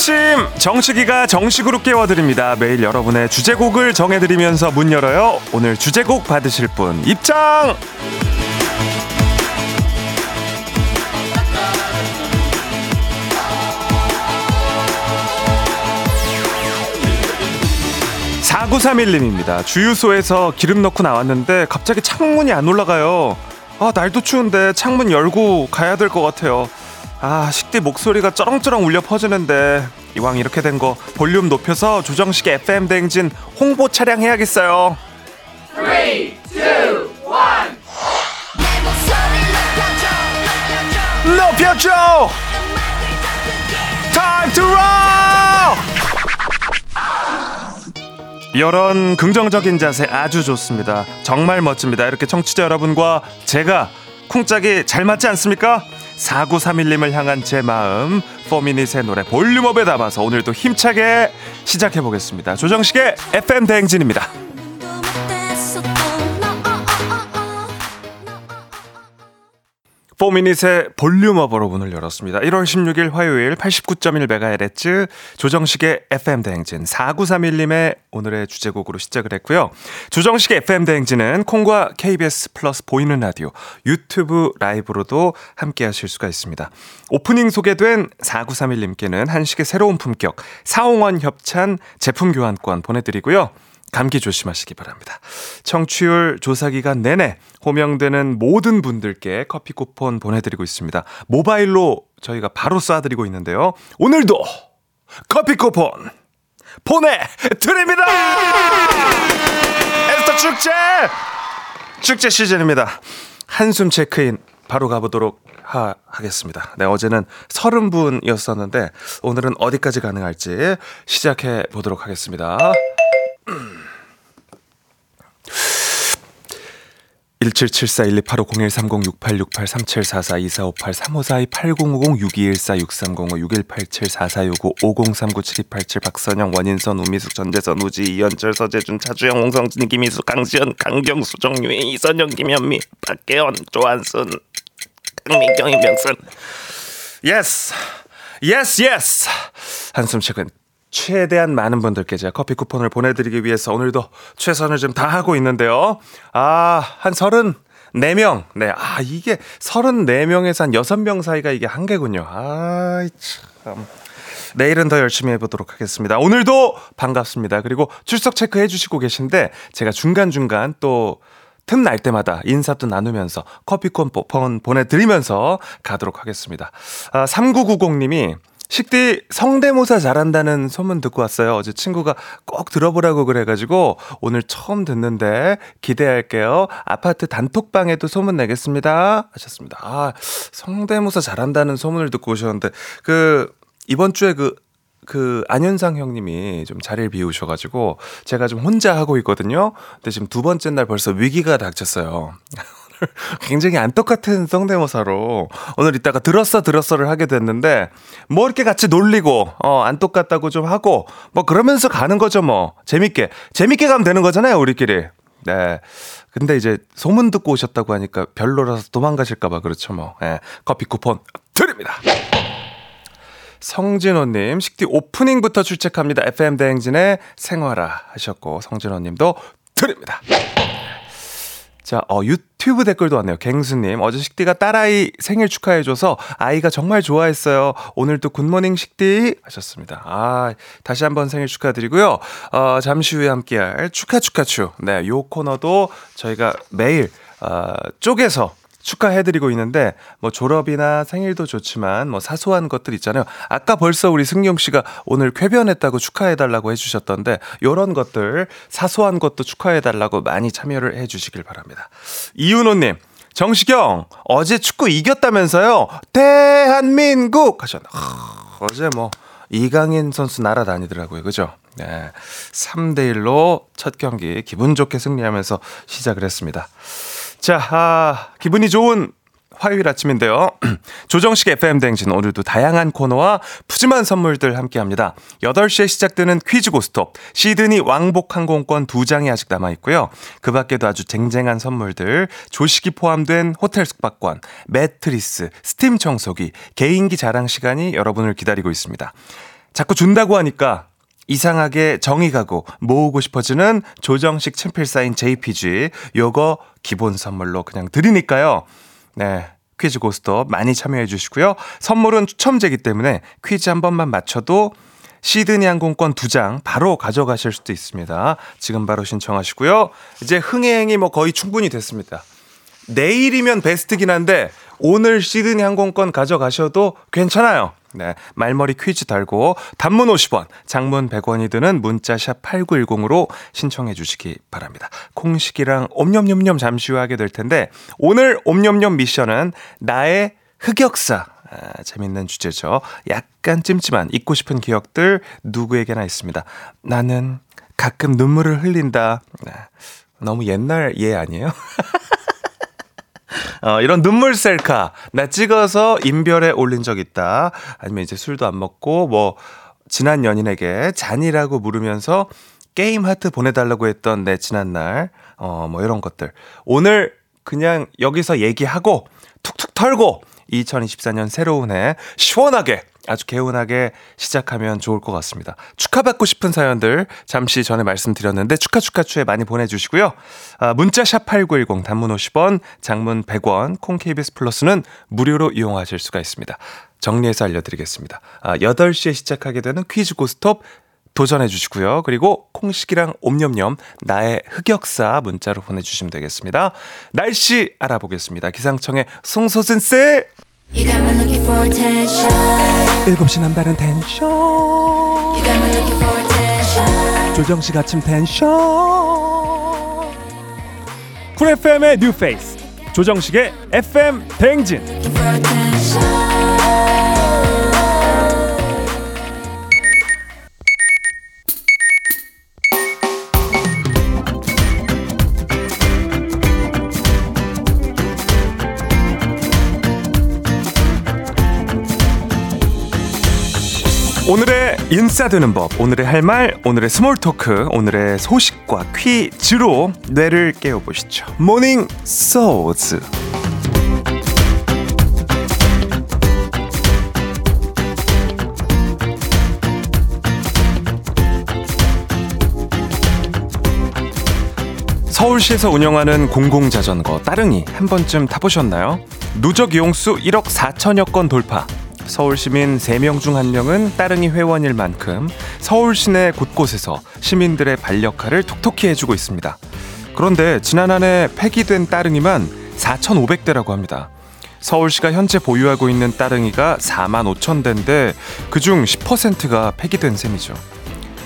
아침 정식이가 정식으로 깨워드립니다. 매일 여러분의 주제곡을 정해드리면서 문 열어요. 오늘 주제곡 받으실 분 입장. 사구삼일님입니다. 주유소에서 기름 넣고 나왔는데 갑자기 창문이 안 올라가요. 아 날도 추운데 창문 열고 가야 될 것 같아요. 아, 식디 목소리가 쩌렁쩌렁 울려 퍼지는데 이왕 이렇게 된 거 볼륨 높여서 조정식의 FM 대행진 홍보 차량 해야겠어요. 3, 2, 1 높여줘! Time! 이런 긍정적인 자세 아주 좋습니다. 정말 멋집니다. 이렇게 청취자 여러분과 제가 쿵짝이 잘 맞지 않습니까? 4931님을 향한 제 마음 포미닛의 노래 볼륨업에 담아서 오늘도 힘차게 시작해 보겠습니다. 조정식의 FM 대행진입니다. 포미닛의 볼륨업으로 문을 열었습니다. 1월 16일 화요일 89.1MHz 조정식의 FM 대행진 4931님의 오늘의 주제곡으로 시작을 했고요. 조정식의 FM 대행진은 콩과 KBS 플러스 보이는 라디오 유튜브 라이브로도 함께 하실 수가 있습니다. 오프닝 소개된 4931님께는 한식의 새로운 품격 사홍원 협찬 제품 교환권 보내드리고요. 감기 조심하시기 바랍니다. 청취율 조사 기간 내내 호명되는 모든 분들께 커피 쿠폰 보내드리고 있습니다. 모바일로 저희가 바로 쏴드리고 있는데요. 오늘도 커피 쿠폰 보내드립니다! 에스터 축제! 축제 시즌입니다. 한숨 체크인 바로 가보도록 하, 하겠습니다. 네, 어제는 30분이었었는데 오늘은 어디까지 가능할지 시작해 보도록 하겠습니다. 1774-1801-3068-3744-2458-3542-8050-6214-6305-6187-4465-5039-7287 박선영, 원인선, 우미숙, 전재선, 우지, 이현철, 서재준, 차주영, 홍성진, 김희수, 강시현, 강경수, 정유희, 이선영, 김현미, 박계원, 조한순, 강민경, 임명순 Yes! Yes yes! 한숨 최근 최대한 많은 분들께 제가 커피 쿠폰을 보내드리기 위해서 오늘도 최선을 좀 다하고 있는데요. 아, 한 서른, 4명. 네. 아, 이게 34명에서 한 6명 사이가 이게 한계군요. 아, 참. 내일은 더 열심히 해보도록 하겠습니다. 오늘도 반갑습니다. 그리고 출석 체크해 주시고 계신데 제가 중간중간 또 틈 날 때마다 인사도 나누면서 커피 쿠폰 보내드리면서 가도록 하겠습니다. 아, 3990님이 식디 성대모사 잘한다는 소문 듣고 왔어요. 어제 친구가 꼭 들어보라고 그래가지고 오늘 처음 듣는데 기대할게요. 아파트 단톡방에도 소문 내겠습니다. 하셨습니다. 아, 성대모사 잘한다는 소문을 듣고 오셨는데 그 이번 주에 그, 그 안현상 형님이 좀 자리를 비우셔가지고 제가 좀 혼자 하고 있거든요. 근데 지금 두 번째 날 벌써 위기가 닥쳤어요. 굉장히 안 똑같은 성대모사로 오늘 이따가 들었어 들었어를 하게 됐는데 뭐 이렇게 같이 놀리고 어 안 똑같다고 좀 하고 뭐 그러면서 가는 거죠 뭐 재밌게 재밌게 가면 되는 거잖아요 우리끼리 네 근데 이제 소문 듣고 오셨다고 하니까 별로라서 도망가실까봐 그렇죠 뭐 예, 커피 쿠폰 드립니다. 성진호님, 식디 오프닝부터 출첵합니다. FM대행진의 생활아 하셨고, 성진호님도 드립니다. 자, 어, 유튜브 댓글도 왔네요. 갱수님, 어제 식디가 딸아이 생일 축하해줘서 아이가 정말 좋아했어요. 오늘도 굿모닝 식디 하셨습니다. 아, 다시 한번 생일 축하드리고요. 어, 잠시 후에 함께할 축하 축하추. 네, 요 코너도 저희가 매일, 어, 쪼개서 축하해드리고 있는데 뭐 졸업이나 생일도 좋지만 뭐 사소한 것들 있잖아요. 아까 벌써 우리 승용 씨가 오늘 쾌변했다고 축하해달라고 해주셨던데 요런 것들 사소한 것도 축하해달라고 많이 참여를 해주시길 바랍니다. 이윤호님. 정시경 어제 축구 이겼다면서요? 대한민국 하셨나? 어제 뭐 이강인 선수 날아다니더라고요. 그죠? 네. 3대 1로 첫 경기 기분 좋게 승리하면서 시작을 했습니다. 자, 아, 기분이 좋은 화요일 아침인데요. 조정식 FM댕진 오늘도 다양한 코너와 푸짐한 선물들 함께 합니다. 8시에 시작되는 퀴즈 고스톱, 시드니 왕복 항공권 2장이 아직 남아있고요. 그 밖에도 아주 쟁쟁한 선물들, 조식이 포함된 호텔 숙박권, 매트리스, 스팀 청소기, 개인기 자랑 시간이 여러분을 기다리고 있습니다. 자꾸 준다고 하니까 이상하게 정이 가고 모으고 싶어지는 조정식 친필 사인 JPG 요거 기본 선물로 그냥 드리니까요. 네. 퀴즈 고스톱 많이 참여해 주시고요. 선물은 추첨제기 때문에 퀴즈 한 번만 맞춰도 시드니 항공권 두장 바로 가져가실 수도 있습니다. 지금 바로 신청하시고요. 이제 흥행이 뭐 거의 충분히 됐습니다. 내일이면 베스트긴 한데 오늘 시드니 항공권 가져가셔도 괜찮아요. 네. 말머리 퀴즈 달고 단문 50원, 장문 100원이 드는 문자 샵 8910으로 신청해 주시기 바랍니다. 콩식이랑 옴념념념 잠시 후 하게 될 텐데 오늘 옴념념 미션은 나의 흑역사 아, 재밌는 주제죠. 약간 찜찜한 잊고 싶은 기억들 누구에게나 있습니다. 나는 가끔 눈물을 흘린다. 네. 너무 옛날 예 아니에요? 어, 이런 눈물 셀카 나 찍어서 인별에 올린 적 있다. 아니면 이제 술도 안 먹고 뭐 지난 연인에게 잔이라고 물으면서 게임 하트 보내달라고 했던 내 지난 날, 어, 뭐 이런 것들. 오늘 그냥 여기서 얘기하고 툭툭 털고 2024년 새로운 해 시원하게 아주 개운하게 시작하면 좋을 것 같습니다. 축하받고 싶은 사연들 잠시 전에 말씀드렸는데 축하 축하 추에 많이 보내주시고요. 아, 문자 샵 8910 단문 50원 장문 100원 콩 KBS 플러스는 무료로 이용하실 수가 있습니다. 정리해서 알려드리겠습니다. 아, 8시에 시작하게 되는 퀴즈 고스톱 도전해 주시고요. 그리고 콩식이랑 옴념념 나의 흑역사 문자로 보내주시면 되겠습니다. 날씨 알아보겠습니다. 기상청의 송소진 씨. 7시 남다른 텐션. 조정식 아침 tension. Cool FM의 뉴페이스. 조정식의 FM 대행진 오늘의 인싸되는 법, 오늘의 할 말, 오늘의 small talk, 오늘의 소식과 퀴즈로 뇌를 깨워보시죠. Morning 소즈. 서울시에서 운영하는 공공자전거 따릉이 한 번쯤 타보셨나요? 누적 이용수 1억 4천여 건 돌파. 서울 시민 3명 중 1명은 따릉이 회원일 만큼 서울 시내 곳곳에서 시민들의 반려카를 톡톡히 해주고 있습니다. 그런데 지난 한 해 폐기된 따릉이만 4,500대라고 합니다. 서울시가 현재 보유하고 있는 따릉이가 4만 5천 대인데 그중 10%가 폐기된 셈이죠.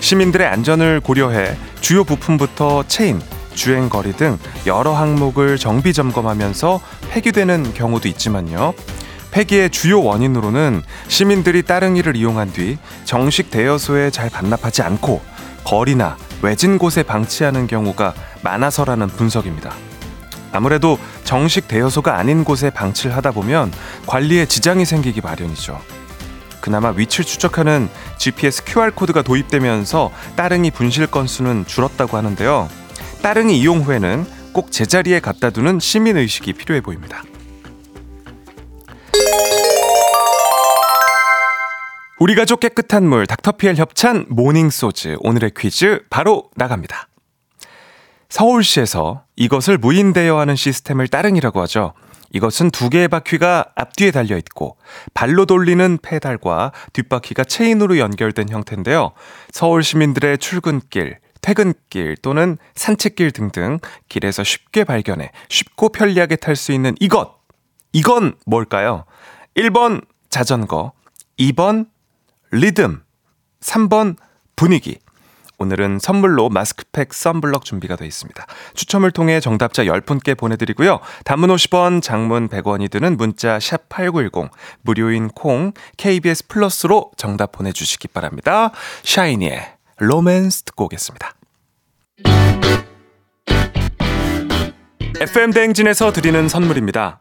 시민들의 안전을 고려해 주요 부품부터 체인, 주행 거리 등 여러 항목을 정비 점검하면서 폐기되는 경우도 있지만요. 폐기의 주요 원인으로는 시민들이 따릉이를 이용한 뒤 정식 대여소에 잘 반납하지 않고 거리나 외진 곳에 방치하는 경우가 많아서라는 분석입니다. 아무래도 정식 대여소가 아닌 곳에 방치를 하다 보면 관리에 지장이 생기기 마련이죠. 그나마 위치를 추적하는 GPS QR코드가 도입되면서 따릉이 분실 건수는 줄었다고 하는데요. 따릉이 이용 후에는 꼭 제자리에 갖다 두는 시민의식이 필요해 보입니다. 우리 가족 깨끗한 물 닥터피엘 협찬 Morning소즈 오늘의 퀴즈 바로 나갑니다. 서울시에서 이것을 무인 대여하는 시스템을 따릉이라고 하죠. 이것은 두 개의 바퀴가 앞뒤에 달려 있고 발로 돌리는 페달과 뒷바퀴가 체인으로 연결된 형태인데요. 서울 시민들의 출근길, 퇴근길 또는 산책길 등등 길에서 쉽게 발견해 쉽고 편리하게 탈 수 있는 이것. 이건 뭘까요? 1번 자전거, 2번 리듬, 3번 분위기. 오늘은 선물로 마스크팩 썬블럭 준비가 되어 있습니다. 추첨을 통해 정답자 10분께 보내드리고요. 단문 50원, 장문 100원이 드는 문자 샵 8910, 무료인 콩, KBS 플러스로 정답 보내주시기 바랍니다. 샤이니의 로맨스 듣고 오겠습니다. FM 대행진에서 드리는 선물입니다.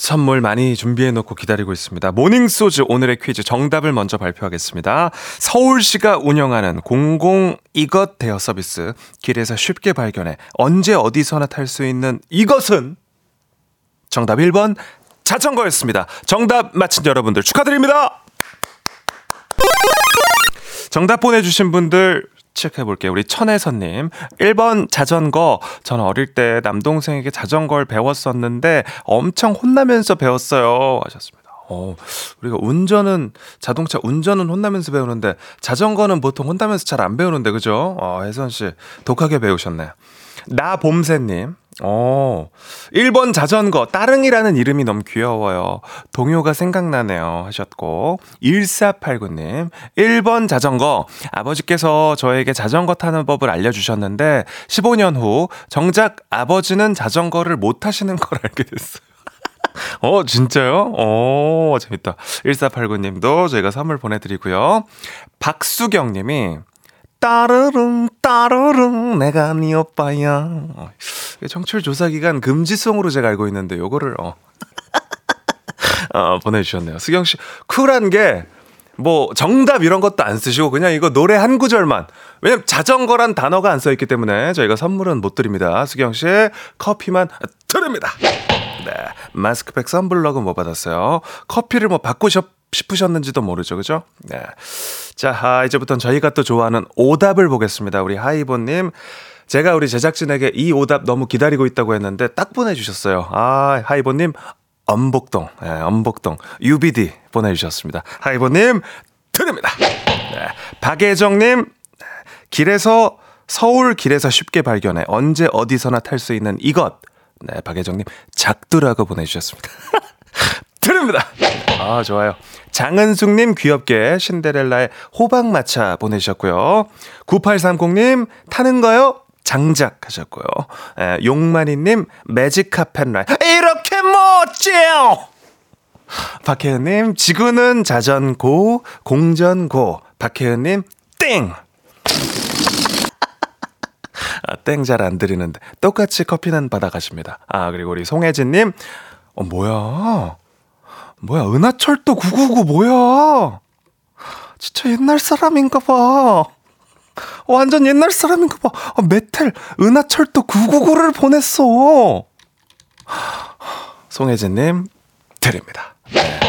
선물 많이 준비해 놓고 기다리고 있습니다. 모닝소즈 오늘의 퀴즈 정답을 먼저 발표하겠습니다. 서울시가 운영하는 공공 이것 대여 서비스 길에서 쉽게 발견해 언제 어디서나 탈 수 있는 이것은 정답 1번 자전거였습니다. 정답 맞힌 여러분들 축하드립니다. 정답 보내주신 분들 체크해 볼게요. 우리 천혜선님. 1번 자전거. 저는 어릴 때 남동생에게 자전거를 배웠었는데 엄청 혼나면서 배웠어요. 하셨습니다. 어, 우리가 운전은, 자동차 운전은 혼나면서 배우는데 자전거는 보통 혼나면서 잘 안 배우는데, 그죠? 어, 혜선씨. 독하게 배우셨네요. 나봄새님. 어, 1번 자전거, 따릉이라는 이름이 너무 귀여워요. 동요가 생각나네요. 하셨고, 1489님, 1번 자전거, 아버지께서 저에게 자전거 타는 법을 알려주셨는데, 15년 후, 정작 아버지는 자전거를 못 타시는 걸 알게 됐어요. 어, 진짜요? 어, 재밌다. 1489님도 저희가 선물 보내드리고요. 박수경 님이, 따르릉 따르릉 내가 네 오빠야. 어, 청출 조사 기간 금지송으로 제가 알고 있는데 요거를 어. 어 보내주셨네요. 수경 씨 쿨한 게. 뭐 정답 이런 것도 안 쓰시고 그냥 이거 노래 한 구절만 왜냐면 자전거란 단어가 안 써 있기 때문에 저희가 선물은 못 드립니다. 수경 씨 커피만 드립니다. 네 마스크팩 선블럭은 못 받았어요. 커피를 뭐 받고 싶으셨는지도 모르죠, 그죠? 네. 자, 아, 이제부터는 저희가 또 좋아하는 오답을 보겠습니다. 우리 하이보님. 제가 우리 제작진에게 이 오답 너무 기다리고 있다고 했는데 딱 보내주셨어요. 아, 하이보님, 엄복동, 네, 엄복동, UBD 보내주셨습니다. 하이보님, 드립니다. 네, 박예정님, 길에서, 서울 길에서 쉽게 발견해 언제 어디서나 탈 수 있는 이것. 네, 박예정님, 작두라고 보내주셨습니다. 드립니다. 아, 좋아요. 장은숙님 귀엽게 신데렐라의 호박마차 보내주셨고요. 9830님 타는 거요? 장작 하셨고요. 에, 용만이님 매직카 펜라이 이렇게 멋져요! 박혜은님 지구는 자전고 공전고 박혜은님 땡! 아, 땡잘 안 드리는데 똑같이 커피는 받아가십니다. 아 그리고 우리 송혜진님 어 뭐야 뭐야, 은하철도 999 뭐야? 진짜 옛날 사람인가 봐. 완전 옛날 사람인가 봐. 아, 메텔, 은하철도 999를 보냈어. 송혜진님, 드립니다. 네.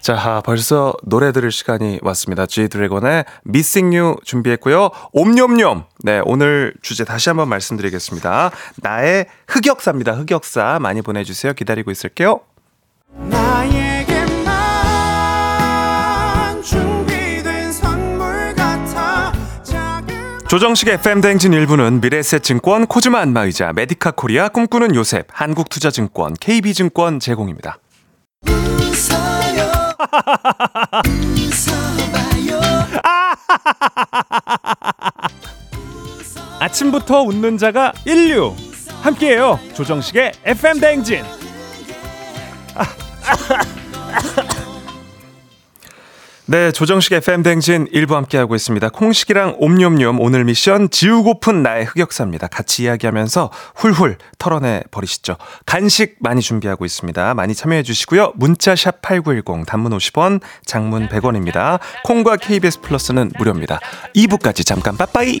자, 벌써 노래 들을 시간이 왔습니다. G 드래곤의 Missing You 준비했고요. 옴뇸뇸. 네, 오늘 주제 다시 한번 말씀드리겠습니다. 나의 흑역사입니다. 흑역사 많이 보내주세요. 기다리고 있을게요. 조정식의 FM대행진 일부는 미래에셋증권, 코즈마 안마의자, 메디카 코리아, 꿈꾸는 요셉, 한국투자증권, KB증권 제공입니다. 아침부터 웃는 자가 인류. 함께해요. 조정식의 FM대행진 네, 조정식 FM 댕진 일부 함께하고 있습니다. 콩식이랑 옴뇸뇸 오늘 미션 지우고픈 나의 흑역사입니다. 같이 이야기하면서 훌훌 털어내 버리시죠. 간식 많이 준비하고 있습니다. 많이 참여해 주시고요. 문자샵 8910 단문 50원, 장문 100원입니다. 콩과 KBS 플러스는 무료입니다. 2부까지 잠깐 빠빠이.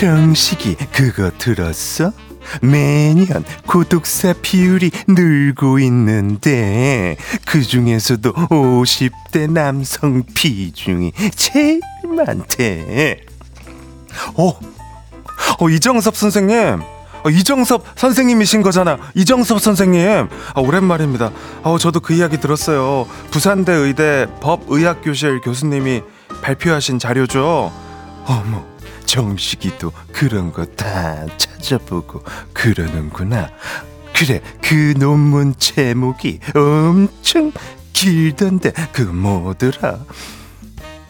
정식이 그거 들었어? 매년 구독자 비율이 늘고 있는데 그 중에서도 50대 남성 비중이 제일 많대. 어, 어 이정섭 선생님. 어, 이정섭 선생님이신 거잖아. 이정섭 선생님. 아, 오랜만입니다. 어, 저도 그 이야기 들었어요. 부산대 의대 법의학교실 교수님이 발표하신 자료죠. 어머, 정식이도 그런 거 다 찾아보고 그러는구나. 그래, 그 논문 제목이 엄청 길던데 그 뭐더라?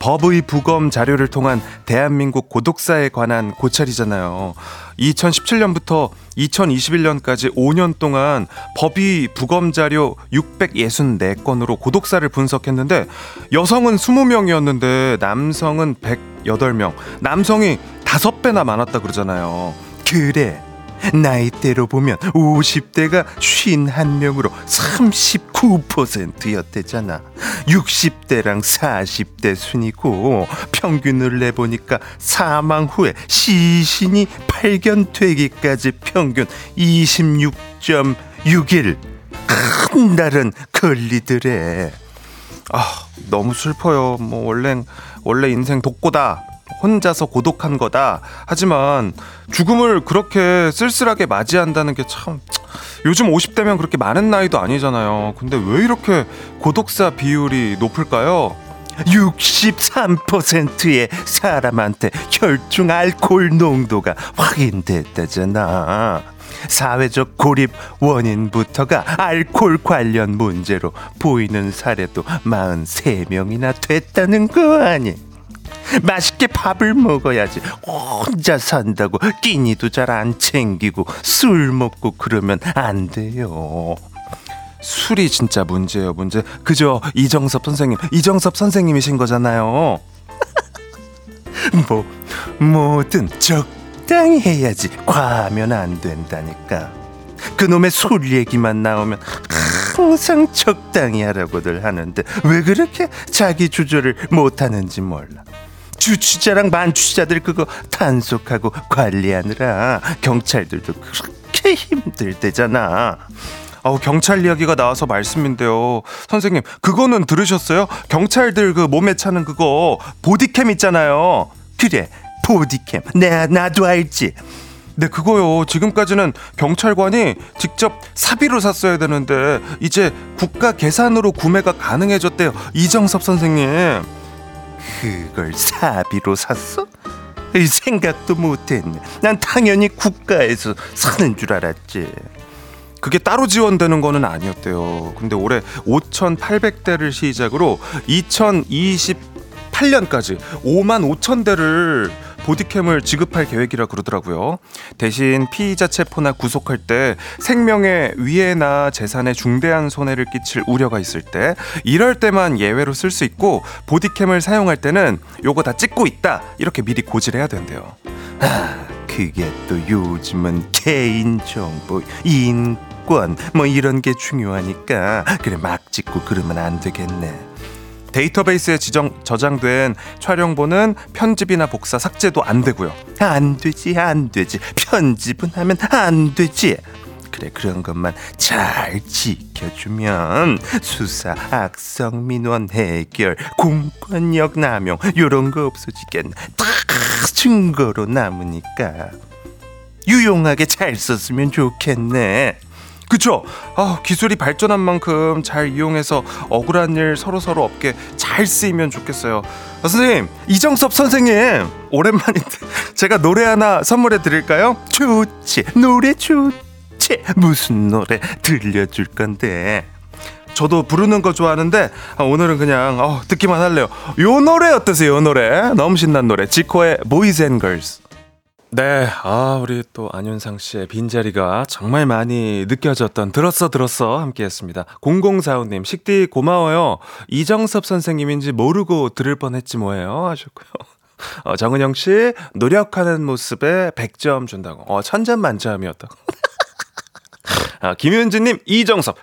법의 부검 자료를 통한 대한민국 고독사에 관한 고찰이잖아요. 2017년부터 2021년까지 5년 동안 법의 부검 자료 664건으로 고독사를 분석했는데 여성은 20명이었는데 남성은 108명. 남성이 5배나 많았다 그러잖아요. 그래. 나이대로 보면 50대가 51명으로 39%였대잖아. 60대랑 40대 순이고 평균을 내보니까 사망 후에 시신이 발견되기까지 평균 26.6일 한 달은 걸리더래. 아 너무 슬퍼요. 뭐 원래 원래 인생 독고다. 혼자서 고독한 거다. 하지만 죽음을 그렇게 쓸쓸하게 맞이한다는 게 참 요즘 50대면 그렇게 많은 나이도 아니잖아요. 근데 왜 이렇게 고독사 비율이 높을까요? 63%의 사람한테 혈중 알코올 농도가 확인됐다잖아. 사회적 고립 원인부터가 알코올 관련 문제로 보이는 사례도 43명이나 됐다는 거 아니? 맛있게 밥을 먹어야지. 혼자 산다고 끼니도 잘 안 챙기고 술 먹고 그러면 안 돼요. 술이 진짜 문제예요 문제. 그죠? 이정섭 선생님. 이정섭 선생님이신 거잖아요. 뭐 뭐든 적당히 해야지 과하면 안 된다니까. 그놈의 술 얘기만 나오면 항상 적당히 하라고들 하는데 왜 그렇게 자기 주저를 못하는지 몰라 주취자랑 만취자들 그거 단속하고 관리하느라 경찰들도 그렇게 힘들대잖아. 어, 경찰 이야기가 나와서 말씀인데요. 선생님, 그거는 들으셨어요? 경찰들 그 몸에 차는 그거 보디캠 있잖아요. 그래, 보디캠. 내 나도 알지. 네, 그거요. 지금까지는 경찰관이 직접 사비로 샀어야 되는데 이제 국가 계산으로 구매가 가능해졌대요. 이정섭 선생님. 그걸 사비로 샀어? 이 생각도 못했네. 난 당연히 국가에서 사는 줄 알았지. 그게 따로 지원되는 거는 아니었대요. 근데 올해 5,800대를 시작으로 2028년까지 5만 5천 대를 보디캠을 지급할 계획이라 그러더라고요. 대신 피의자 체포나 구속할 때 생명의 위해나 재산에 중대한 손해를 끼칠 우려가 있을 때 이럴 때만 예외로 쓸 수 있고 보디캠을 사용할 때는 요거 다 찍고 있다 이렇게 미리 고지해야 된대요. 아, 그게 또 요즘은 개인 정보, 인권 뭐 이런 게 중요하니까 그래 막 찍고 그러면 안 되겠네. 데이터베이스에 지정, 저장된 촬영본은 편집이나 복사, 삭제도 안 되고요. 안 되지, 안 되지. 편집은 하면 안 되지. 그래 그런 것만 잘 지켜주면 수사, 악성 민원 해결, 공권력 남용 요런 거 없어지겠나. 다 증거로 남으니까 유용하게 잘 썼으면 좋겠네. 그쵸? 아, 기술이 발전한 만큼 잘 이용해서 억울한 일 서로 서로 없게 잘 쓰이면 좋겠어요. 아, 선생님, 이정섭 선생님 오랜만인데 제가 노래 하나 선물해 드릴까요? 좋지, 노래 좋지. 무슨 노래 들려줄 건데? 저도 부르는 거 좋아하는데 아, 오늘은 그냥 어, 듣기만 할래요. 요 노래 어떠세요? 요 노래 너무 신난 노래. 지코의 Boys and Girls. 네, 아 우리 또 안윤상 씨의 빈자리가 정말 많이 느껴졌던 들었어 들었어 함께 했습니다. 0045님 식디 고마워요. 이정섭 선생님인지 모르고 들을 뻔 했지 뭐예요 하셨고요. 어, 정은영 씨 노력하는 모습에 100점 준다고. 어 천점만점이었다고. 아, 김윤진님 이정섭.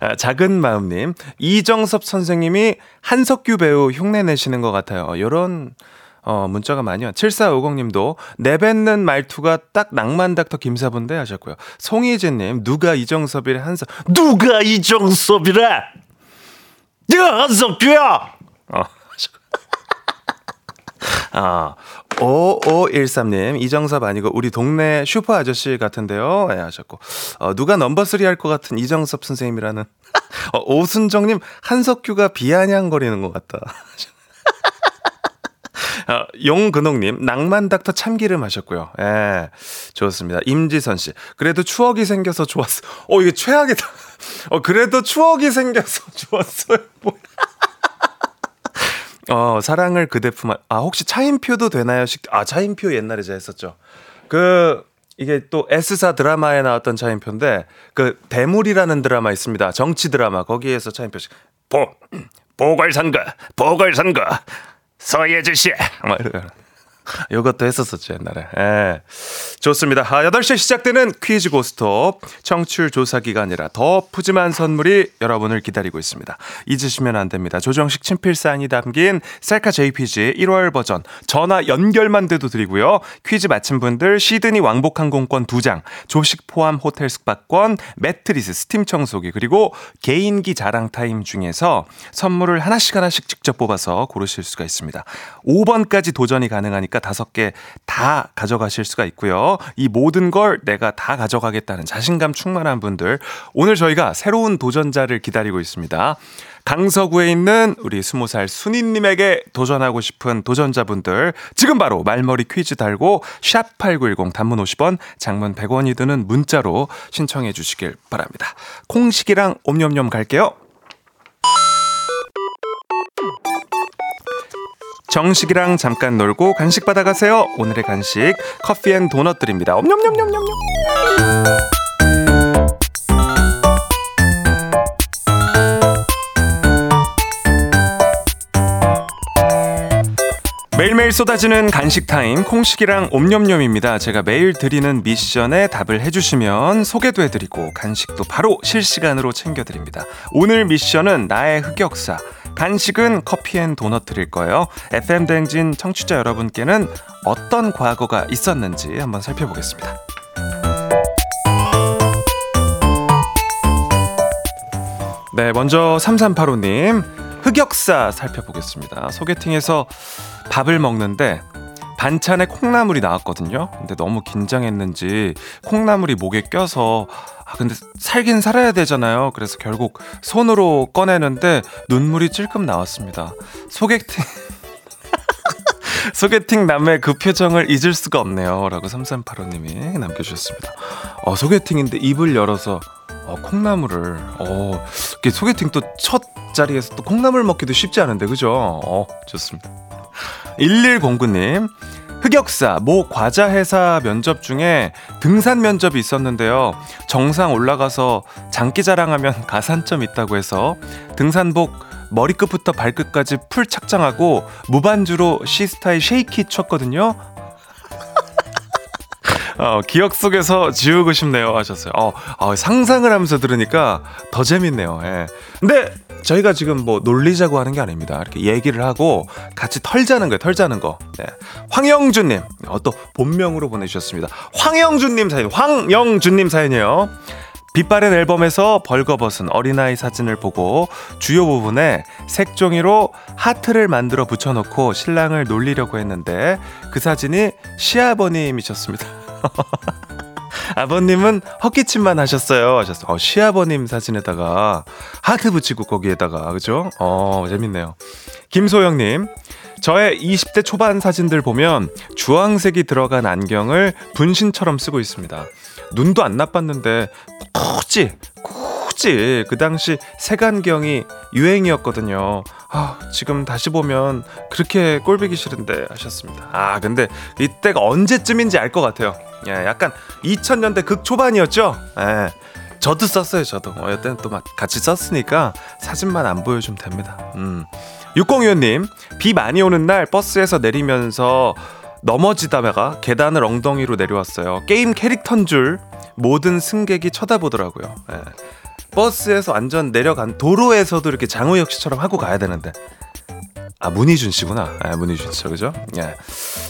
아, 작은 마음님 이정섭 선생님이 한석규 배우 흉내 내시는 것 같아요. 요런 어, 문자가 많이 와. 7450님도 내뱉는 말투가 딱 낭만 닥터 김사부인데 하셨고요. 송희진님 누가 이정섭이래 한석 누가 이정섭이래? 내가 한석규야. 어. 아, 5513님, 이정섭 아니고 우리 동네 슈퍼 아저씨 같은데요? 예, 하셨고. 어, 누가 넘버3 할 것 같은 이정섭 선생님이라는. 어, 오순정님, 한석규가 비아냥거리는 것 같다. 어, 용근홍님, 낭만 닥터 참기름 하셨고요. 예, 좋습니다. 임지선 씨, 그래도 추억이 생겨서 좋았어. 어, 이게 최악이다. 어, 그래도 추억이 생겨서 좋았어요. 뭐야. 어, 사랑을 그대 품, 아, 혹시 차인표도 되나요? 식, 아, 차인표 옛날에 제가 했었죠. 그, 이게 또 S사 드라마에 나왔던 차인표인데, 그, 대물이라는 드라마 있습니다. 정치 드라마. 거기에서 차인표 씨, 보, 보궐선거, 보궐선거. 서예지 씨. 막 이러 요. 이것도 했었었죠 옛날에. 예. 좋습니다. 아, 8시에 시작되는 퀴즈 고스톱 청취율 조사 기간이라 더 푸짐한 선물이 여러분을 기다리고 있습니다. 잊으시면 안 됩니다. 조정식 친필 사인이 담긴 셀카 JPG 1월 버전 전화 연결만 돼도 드리고요. 퀴즈 맞힌 분들 시드니 왕복 항공권 2장, 조식 포함 호텔 숙박권, 매트리스, 스팀 청소기 그리고 개인기 자랑 타임 중에서 선물을 하나씩 하나씩 직접 뽑아서 고르실 수가 있습니다. 5번까지 도전이 가능하 니까 다섯 개 다 가져가실 수가 있고요. 이 모든 걸 내가 다 가져가겠다는 자신감 충만한 분들 오늘 저희가 새로운 도전자를 기다리고 있습니다. 강서구에 있는 우리 20살 순이님에게 도전하고 싶은 도전자분들 지금 바로 말머리 퀴즈 달고 샵 8910 단문 50원 장문 100원이 드는 문자로 신청해 주시길 바랍니다. 콩식이랑 옴념념 갈게요. 정식이랑 잠깐 놀고 간식 받아가세요. 오늘의 간식 커피 and 도넛 드립니다. 옴념념념념념. 매일매일 쏟아지는 간식 타임 콩식이랑 옴념념입니다. 제가 매일 드리는 미션에 답을 해주시면 소개도 해드리고 간식도 바로 실시간으로 챙겨드립니다. 오늘 미션은 나의 흑역사. 간식은 커피 and 도넛 드릴 거예요. FM 대행진 청취자 여러분께는 어떤 과거가 있었는지 한번 살펴보겠습니다. 네, 먼저 3385님 흑역사 살펴보겠습니다. 소개팅에서 밥을 먹는데 반찬에 콩나물이 나왔거든요. 근데 너무 긴장했는지 콩나물이 목에 껴서 아 근데 살긴 살아야 되잖아요. 그래서 결국 손으로 꺼내는데 눈물이 찔끔 나왔습니다. 소개팅 소개팅 남의 그 표정을 잊을 수가 없네요. 라고 3385님이 남겨주셨습니다. 어, 소개팅인데 입을 열어서 어, 콩나물을 어, 소개팅 또 첫 자리에서 또 콩나물 먹기도 쉽지 않은데 그죠? 어, 좋습니다. 1109님 흑역사 모 과자 회사 면접 중에 등산 면접이 있었는데요. 정상 올라가서 장기 자랑하면 가산점 있다고 해서 등산복 머리끝부터 발끝까지 full 착장하고 무반주로 씨스타의 Shake It 췄거든요. 어, 기억 속에서 지우고 싶네요 하셨어요. 어, 어, 상상을 하면서 들으니까 더 재밌네요. 예. 근데 저희가 지금 뭐 놀리자고 하는 게 아닙니다. 이렇게 얘기를 하고 같이 털자는 거예요. 털자는 거. 네. 황영준님, 어, 또 본명으로 보내주셨습니다. 황영준님 사연, 황영준님 사연이요. 빛바랜 앨범에서 벌거벗은 어린아이 사진을 보고 주요 부분에 색종이로 하트를 만들어 붙여놓고 신랑을 놀리려고 했는데 그 사진이 시아버님이셨습니다. 아버님은 헛기침만 하셨어요. 하셨어. 어, 시아버님 사진에다가 하트 붙이고 거기에다가 그죠? 어 재밌네요. 김소영님. 저의 20대 초반 사진들 보면 주황색이 들어간 안경을 분신처럼 쓰고 있습니다. 눈도 안 나빴는데 굳이 굳이 그 당시 색안경이 유행이었거든요. 아, 지금 다시 보면 그렇게 꼴보기 싫은데 하셨습니다. 아, 근데 이때가 언제쯤인지 알 것 같아요. 예, 약간 2000년대 극 초반이었죠. 예. 저도 썼어요, 저도. 어, 여태는 또 막 같이 썼으니까 사진만 안 보여주면 됩니다. 음. 6025님, 비 많이 오는 날 버스에서 내리면서 넘어지다가 계단을 엉덩이로 내려왔어요. 게임 캐릭터인 줄 모든 승객이 쳐다보더라고요. 예. 버스에서 완전 내려간 도로에서도 이렇게 장우혁 씨처럼 하고 가야 되는데 아 문희준 씨구나. 아, 문희준 씨 그죠? 예.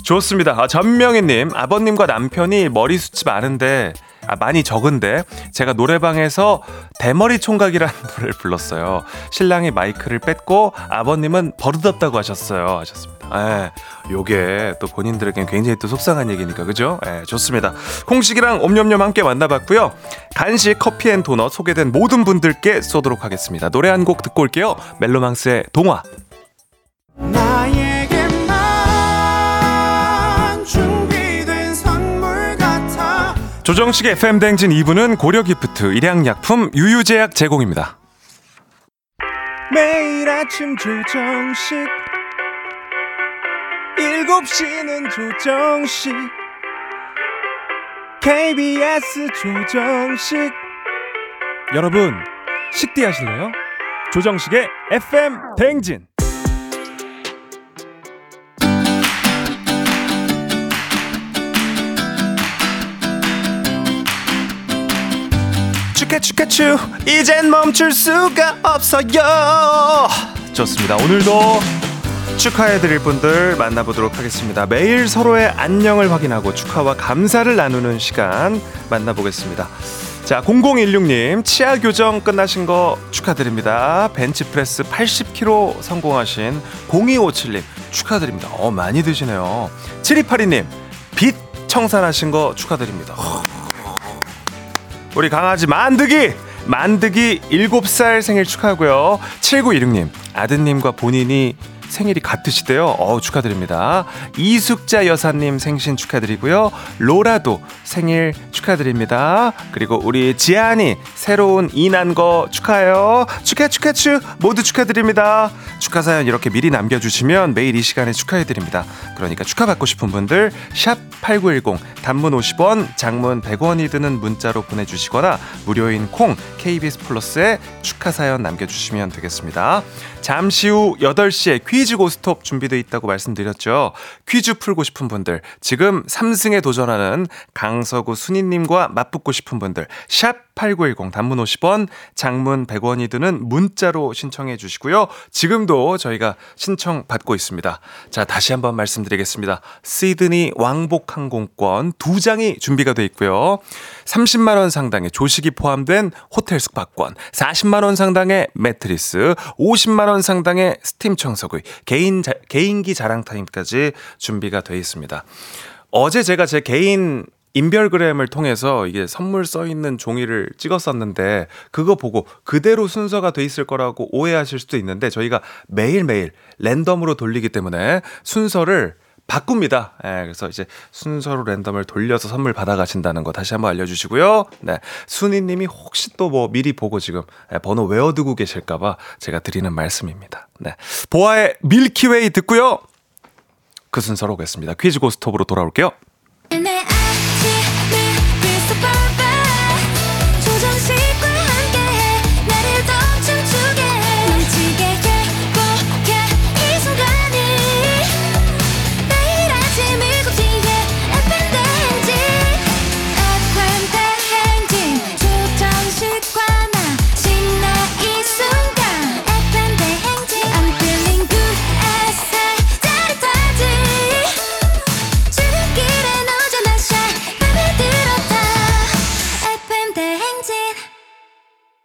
좋습니다. 아, 전명희님 아버님과 남편이 머리 숱이 많은데 아, 많이 적은데 제가 노래방에서 대머리 총각이라는 노래를 불렀어요. 신랑이 마이크를 뺏고 아버님은 버릇없다고 하셨어요. 하셨습니다. 예, 요게 또 본인들에겐 굉장히 또 속상한 얘기니까 그죠? 예, 좋습니다. 콩식이랑 옴념념 함께 만나봤고요. 간식 커피 and 도넛 소개된 모든 분들께 쏘도록 하겠습니다. 노래 한 곡 듣고 올게요. 멜로망스의 동화. 조정식의 FM 댕진 2부는 고려 기프트, 일양약품, 유유제약 제공입니다. 매일 아침 조정식 7시는 조정식 KBS 조정식. 여러분 식대 하실래요? 조정식의 FM 댕진. 추카추카추 이젠 멈출 수가 없어요. 좋습니다. 오늘도 축하해드릴 분들 만나보도록 하겠습니다. 매일 서로의 안녕을 확인하고 축하와 감사를 나누는 시간 만나보겠습니다. 자 0016님 치아 교정 끝나신 거 축하드립니다. 벤치프레스 80kg 성공하신 0257님 축하드립니다. 어 많이 드시네요. 7282님 빚 청산하신 거 축하드립니다. 우리 강아지 만드기 만드기 7살 생일 축하하고요. 7916님 아드님과 본인이 생일이 같으시대요. 어 축하드립니다. 이숙자 여사님 생신 축하드리고요. 로라도 생일 축하드립니다. 그리고 우리 지안이 새로운 이난 거 축하해요. 축하 축하 축. 모두 축하드립니다. 축하 사연 이렇게 미리 남겨주시면 매일 이 시간에 축하해드립니다. 그러니까 축하받고 싶은 분들 샵 8910 단문 50원 장문 100원이 드는 문자로 보내주시거나 무료인 콩 KBS 플러스에 축하 사연 남겨주시면 되겠습니다 잠시 후 8시에 퀴즈 고스톱 준비되어 있다고 말씀드렸죠. 퀴즈 풀고 싶은 분들, 지금 3승에 도전하는 강서구 순이님과 맞붙고 싶은 분들, 샵8910 단문 50원, 장문 100원이 드는 문자로 신청해 주시고요. 지금도 저희가 신청 받고 있습니다. 자, 다시 한번 말씀드리겠습니다. 시드니 왕복 항공권 두 장이 준비가 되어 있고요. 30만 원 상당의 조식이 포함된 호텔 숙박권, 40만 원 상당의 매트리스, 50만 원 상당의 스팀 청소기, 개인 자, 개인기 자랑 타임까지 준비가 되어 있습니다. 어제 제가 제 개인 인별그램을 통해서 이게 선물 써 있는 종이를 찍었었는데 그거 보고 그대로 순서가 돼 있을 거라고 오해하실 수도 있는데 저희가 매일매일 랜덤으로 돌리기 때문에 순서를 바꿉니다. 예, 그래서 이제 순서로 랜덤을 돌려서 선물 받아가신다는 거 다시 한번 알려주시고요. 네, 순이님이 혹시 또 뭐 미리 보고 지금 예, 번호 외워두고 계실까봐 제가 드리는 말씀입니다. 네, 보아의 밀키웨이 듣고요. 그 순서로 오겠습니다. 퀴즈 고스톱으로 돌아올게요.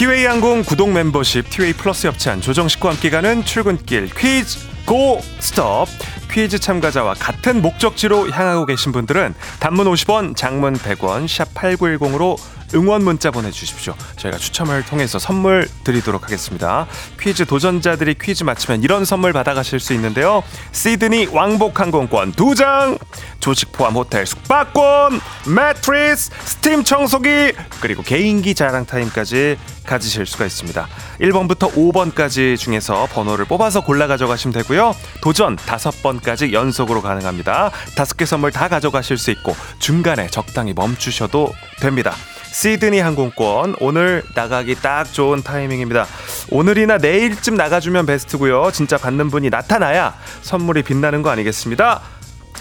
티웨이 항공 구독 멤버십 티웨이 플러스 협찬 조정식과 함께 가는 출근길 퀴즈 고 스톱. 퀴즈 참가자와 같은 목적지로 향하고 계신 분들은 단문 50원 장문 100원 샵 8910으로 응원 문자 보내주십시오. 저희가 추첨을 통해서 선물 드리도록 하겠습니다. 퀴즈 도전자들이 퀴즈 맞히면 이런 선물 받아가실 수 있는데요. 시드니 왕복 항공권 2장 조식 포함 호텔 숙박권 매트리스 스팀 청소기 그리고 개인기 자랑 타임까지 가지실 수가 있습니다. 1번부터 5번까지 중에서 번호를 뽑아서 골라 가져가시면 되고요. 도전 5번까지 연속으로 가능합니다. 5개 선물 다 가져가실 수 있고 중간에 적당히 멈추셔도 됩니다 시드니 항공권 오늘 나가기 딱 좋은 타이밍입니다. 오늘이나 내일쯤 나가주면 베스트고요. 진짜 받는 분이 나타나야 선물이 빛나는 거 아니겠습니다?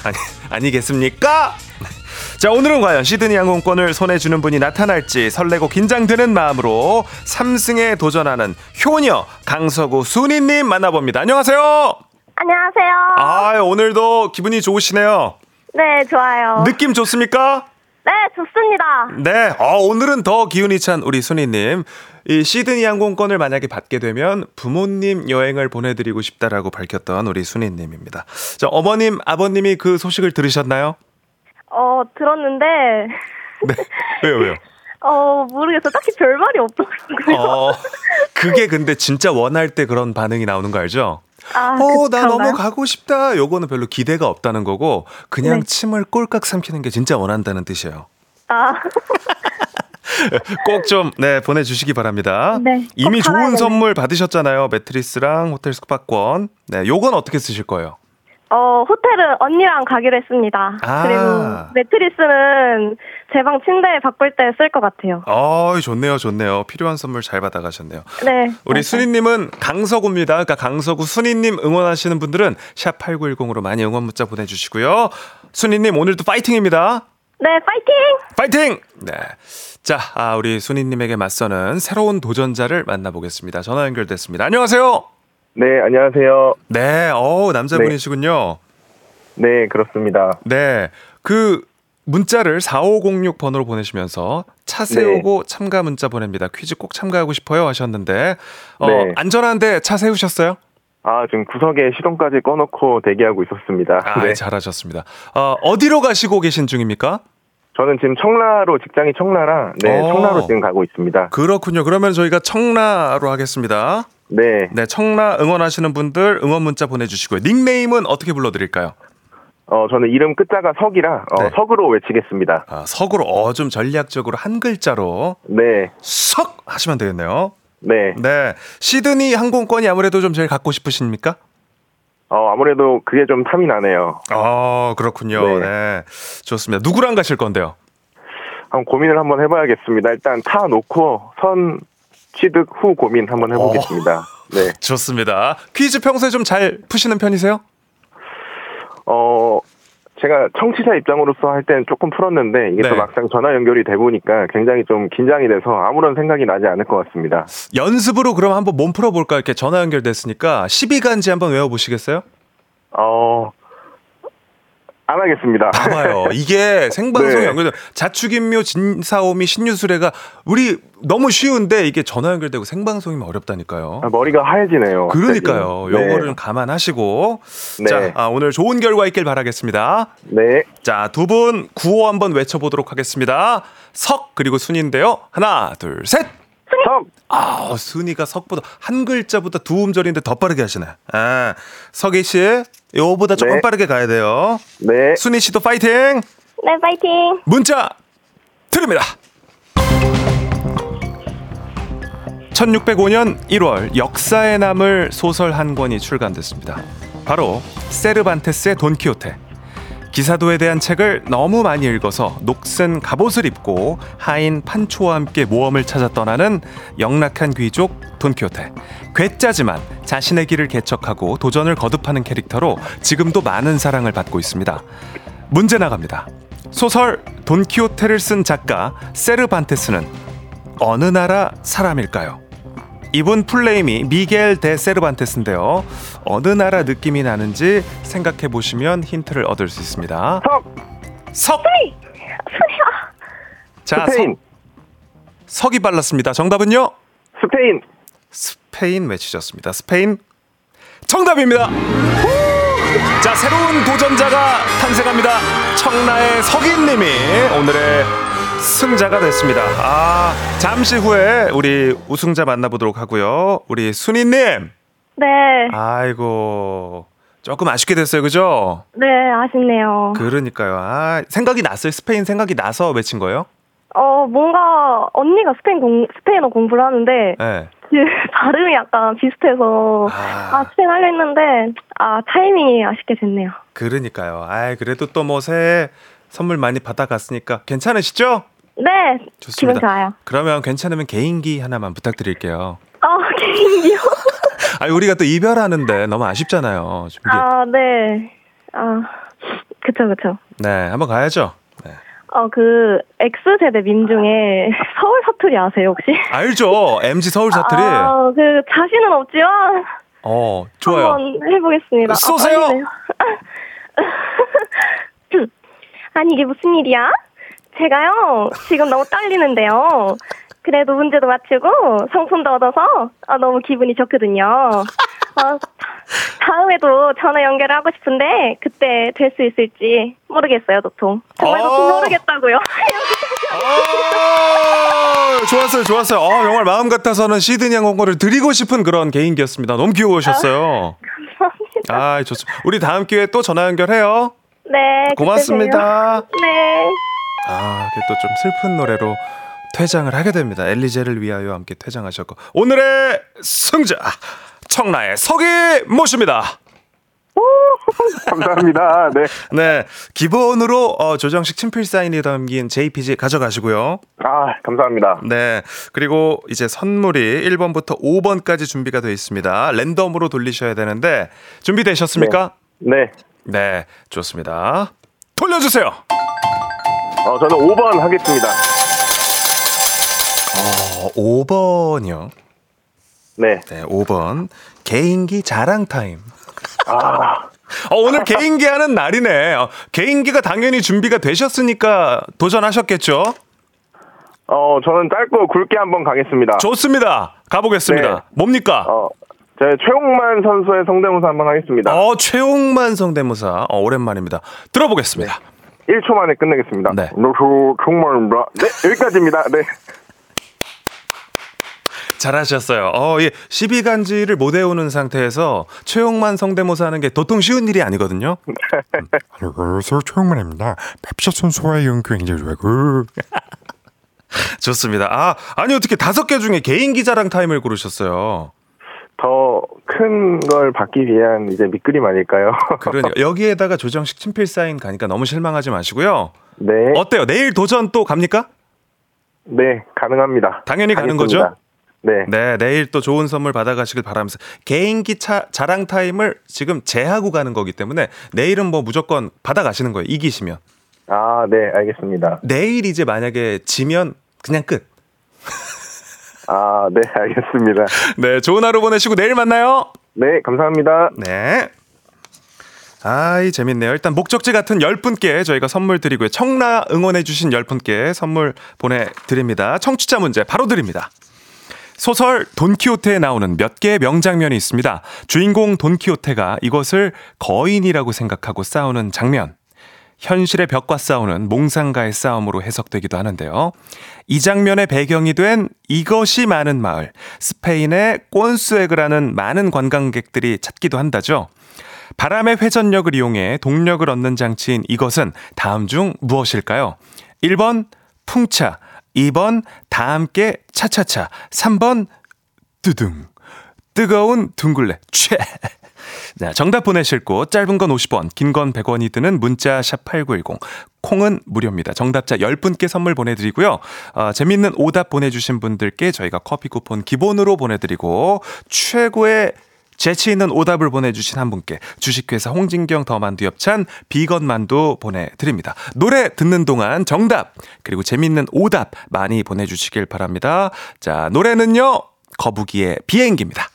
아니 아니겠습니까? 자 오늘은 과연 시드니 항공권을 손에 쥐는 분이 나타날지 설레고 긴장되는 마음으로 3승에 도전하는 효녀 강서구 순이님 만나봅니다. 안녕하세요. 안녕하세요. 아 오늘도 기분이 좋으시네요. 네, 좋아요. 느낌 좋습니까? 네, 좋습니다. 네, 어, 오늘은 더 기운이 찬 우리 순이님. 이 시드니 항공권을 만약에 받게 되면 부모님 여행을 보내드리고 싶다라고 밝혔던 우리 순이님입니다. 자, 어머님, 아버님이 그 소식을 들으셨나요? 어, 들었는데, 네. 왜요, 왜요? 어, 모르겠어. 딱히 별 말이 없더라고요. 어, 그게 근데 진짜 원할 때 그런 반응이 나오는 거 알죠? 아, 어, 나? 너무 가고 싶다. 요거는 별로 기대가 없다는 거고, 그냥 네. 침을 꼴깍 삼키는 게 진짜 원한다는 뜻이에요. 아, 꼭 좀, 네, 보내 주시기 바랍니다. 네, 꼭 이미 좋은 받아야겠네. 선물 받으셨잖아요. 매트리스랑 호텔 숙박권. 네, 요건 어떻게 쓰실 거예요? 어, 호텔은 언니랑 가기로 했습니다. 아. 그리고 매트리스는 제 방 침대에 바꿀 때 쓸 것 같아요. 어, 좋네요, 좋네요. 필요한 선물 잘 받아가셨네요. 네. 우리. 순이님은 강서구입니다. 그러니까 강서구 순이님 응원하시는 분들은 샵 8910으로 많이 응원 문자 보내주시고요. 순이님 오늘도 파이팅입니다. 네, 파이팅! 파이팅! 네. 자, 아, 우리 순이님에게 맞서는 새로운 도전자를 만나보겠습니다. 전화 연결됐습니다. 안녕하세요. 네, 안녕하세요. 네, 어 남자분이시군요. 네, 그렇습니다. 네. 그 문자를 4506 번호로 보내시면서 차 세우고 참가 문자 보냅니다. 퀴즈 꼭 참가하고 싶어요 하셨는데 어, 네. 안전한데 차 세우셨어요? 아, 지금 구석에 시동까지 꺼놓고 대기하고 있었습니다. 아, 네. 잘하셨습니다. 어, 어디로 가시고 계신 중입니까? 저는 지금 청라로, 직장이 청라라, 네, 어. 청라로 지금 가고 있습니다. 그렇군요. 그러면 저희가 청라로 하겠습니다. 네, 네, 청라 응원하시는 분들 응원 문자 보내주시고요. 닉네임은 어떻게 불러드릴까요? 어, 저는 이름 끝자가 석이라, 어, 네. 석으로 외치겠습니다. 아, 석으로 어, 좀 전략적으로 한 글자로 네, 석 하시면 되겠네요. 네. 네, 시드니 항공권이 아무래도 좀 제일 갖고 싶으십니까? 어, 아무래도 그게 좀 탐이 나네요. 어, 그렇군요. 네. 네. 좋습니다. 누구랑 가실 건데요? 한번 고민을 한번 해봐야겠습니다. 일단 타 놓고 선 취득 후 고민 한번 해보겠습니다. 네. 좋습니다. 퀴즈 평소에 좀 잘 푸시는 편이세요? 어, 제가 청취자 입장으로서 할 때는 조금 풀었는데 이게 네. 또 막상 전화 연결이 돼 보니까 굉장히 좀 긴장이 돼서 아무런 생각이 나지 않을 것 같습니다. 연습으로 그럼 한번 몸 풀어볼까? 이렇게 전화 연결됐으니까 12간지 한번 외워보시겠어요? 어, 안 하겠습니다. 봐봐요. 이게 생방송 네. 연결돼 자축인묘 진사오미 신유술회가 우리 너무 쉬운데 이게 전화 연결되고 생방송이면 어렵다니까요. 아, 머리가 하얘지네요. 그러니까요. 네. 요거를 좀 감안하시고 네. 자 아, 오늘 좋은 결과 있길 바라겠습니다. 네. 자두 분 구호 한번 외쳐보도록 하겠습니다. 석 그리고 순인데요. 하나 둘 셋. 석! 아 순이가 석보다 한 글자보다 두 음절인데 더 빠르게 하시네. 아 석희 씨 요거보다 조금 네. 빠르게 가야 돼요. 네. 순이 씨도 파이팅. 네, 파이팅! 문자 드립니다. 1605년 1월 역사에 남을 소설 한 권이 출간됐습니다. 바로 세르반테스의 돈키호테. 기사도에 대한 책을 너무 많이 읽어서 녹슨 갑옷을 입고 하인 판초와 함께 모험을 찾아 떠나는 영락한 귀족 돈키호테. 괴짜지만 자신의 길을 개척하고 도전을 거듭하는 캐릭터로 지금도 많은 사랑을 받고 있습니다. 문제 나갑니다. 소설 돈키호테를 쓴 작가 세르반테스는 어느 나라 사람일까요? 이분 플레임이 미겔 데 세르반테스인데요. 어느 나라 느낌이 나는지 생각해 보시면 힌트를 얻을 수 있습니다. 석 석. 자, 스페인 석, 석이 발랐습니다. 정답은요? 스페인 스페인 외치셨습니다. 스페인 정답입니다. 자, 새로운 도전자가 탄생합니다. 청라의 석인님이 오늘의 승자가 됐습니다. 아, 잠시 후에 우리 우승자 만나보도록 하고요. 우리 순이님. 네, 아이고. 조금 아쉽게 됐어요. 그죠? 네, 아쉽네요. 그러니까요. 아, 생각이 났어요. 스페인 생각이 나서 외친 거예요? 어, 뭔가 언니가 스페인 공, 스페인어 공부를 하는데 네. 그 발음이 약간 비슷해서 아. 아, 스페인 하려 했는데 아, 타이밍이 아쉽게 됐네요. 그러니까요. 아, 그래도 또 뭐 새해 선물 많이 받아갔으니까 괜찮으시죠? 네, 좋습니다. 기분 좋아요. 그러면 괜찮으면 개인기 하나만 부탁드릴게요. 아, 개인기요? 아, 우리가 또 이별하는데 너무 아쉽잖아요. 준비. 아, 네. 아, 그쵸, 그쵸. 네, 한번 가야죠. 네. 어, 그, X세대 민 중에 서울 사투리 아세요, 혹시? 알죠? MG 서울 사투리. 아, 그, 자신은 없지만, 어, 좋아요. 한번 해보겠습니다. 아, 쏘세요! 떨리네요. 아니, 이게 무슨 일이야? 제가요, 지금 너무 떨리는데요. 그래도 문제도 맞추고 상품도 얻어서 아, 너무 기분이 좋거든요. 어, 다음에도 전화 연결을 하고 싶은데 그때 될 수 있을지 모르겠어요, 도통. 정말 도통 어. 모르겠다고요. 어, 좋았어요, 좋았어요. 어, 정말 마음 같아서는 시드니 항공권을 드리고 싶은 그런 개인기였습니다. 너무 귀여우셨어요. 감사합니다. 아, 좋습니다. 우리 다음 기회에 또 전화 연결해요. 네. 고맙습니다. 네. 아, 그게 또 좀 슬픈 노래로 퇴장을 하게 됩니다. 엘리제를 위하여 함께 퇴장하셨고 오늘의 승자 청라의 석이 모십니다. 감사합니다. 네. 네, 기본으로 어, 조정식 친필 사인이 담긴 JPG 가져가시고요. 아 감사합니다. 네, 그리고 이제 선물이 1번부터 5번까지 준비가 되어 있습니다. 랜덤으로 돌리셔야 되는데 준비되셨습니까? 네. 네, 좋습니다. 돌려주세요. 어, 저는 5번 하겠습니다. 어, 5번이요. 네. 네, 5번 개인기 자랑 타임. 아 어, 오늘 개인기 하는 날이네. 어, 개인기가 당연히 준비가 되셨으니까 도전하셨겠죠? 어, 저는 짧고 굵게 한번 가겠습니다. 좋습니다. 가보겠습니다. 네. 뭡니까? 어, 제 최홍만 선수의 성대모사 한번 하겠습니다. 어, 최홍만 성대모사. 어, 오랜만입니다. 들어보겠습니다. 1초 만에 끝내겠습니다. 네. 너 정말입니다. 네, 여기까지입니다. 네. 잘하셨어요. 어, 예. 12간지를 못 외우는 상태에서 최홍만 성대모사 하는 게 도통 쉬운 일이 아니거든요. 안녕하세요 최영만입니다. 펩시 선수와의 연기 굉장히 좋아요. 좋습니다. 아, 아니 어떻게 다섯 개 중에 개인 기 자랑 타임을 고르셨어요. 더 큰 걸 받기 위한 이제 밑그림 아닐까요? 그러니까 여기에다가 조정식 친필 사인 가니까 너무 실망하지 마시고요. 네. 어때요? 내일 도전 또 갑니까? 네, 가능합니다. 당연히 가는 가겠습니다. 거죠? 네. 네, 내일 또 좋은 선물 받아가시길 바라면서 개인기 차, 자랑 타임을 지금 제하고 가는 거기 때문에 내일은 뭐 무조건 받아가시는 거예요. 이기시면. 아, 네, 알겠습니다. 내일 이제 만약에 지면 그냥 끝. 아, 네, 알겠습니다. 네, 좋은 하루 보내시고 내일 만나요. 네, 감사합니다. 네. 아이, 재밌네요. 일단 목적지 같은 10분께 저희가 선물 드리고요. 청라 응원해주신 10분께 선물 보내드립니다. 청취자 문제 바로 드립니다. 소설 돈키호테에 나오는 몇 개의 명장면이 있습니다. 주인공 돈키호테가 이것을 거인이라고 생각하고 싸우는 장면. 현실의 벽과 싸우는 몽상가의 싸움으로 해석되기도 하는데요. 이 장면의 배경이 된 이것이 많은 마을, 스페인의 꼰스에그라는 많은 관광객들이 찾기도 한다죠. 바람의 회전력을 이용해 동력을 얻는 장치인 이것은 다음 중 무엇일까요? 1번 풍차, 2번 다 함께 차차차, 3번 뜨둥 뜨거운 둥글레 최 자, 정답 보내실 곳 짧은 건 50원, 긴 건 100원이 드는 문자 샵 8910. 콩은 무료입니다. 정답자 10분께 선물 보내드리고요. 어, 재밌는 오답 보내주신 분들께 저희가 커피 쿠폰 기본으로 보내드리고 최고의 재치 있는 오답을 보내주신 한 분께 주식회사 홍진경 더 만두 엽찬 비건 만두 보내드립니다. 노래 듣는 동안 정답 그리고 재밌는 오답 많이 보내주시길 바랍니다. 자 노래는요 거북이의 비행기입니다.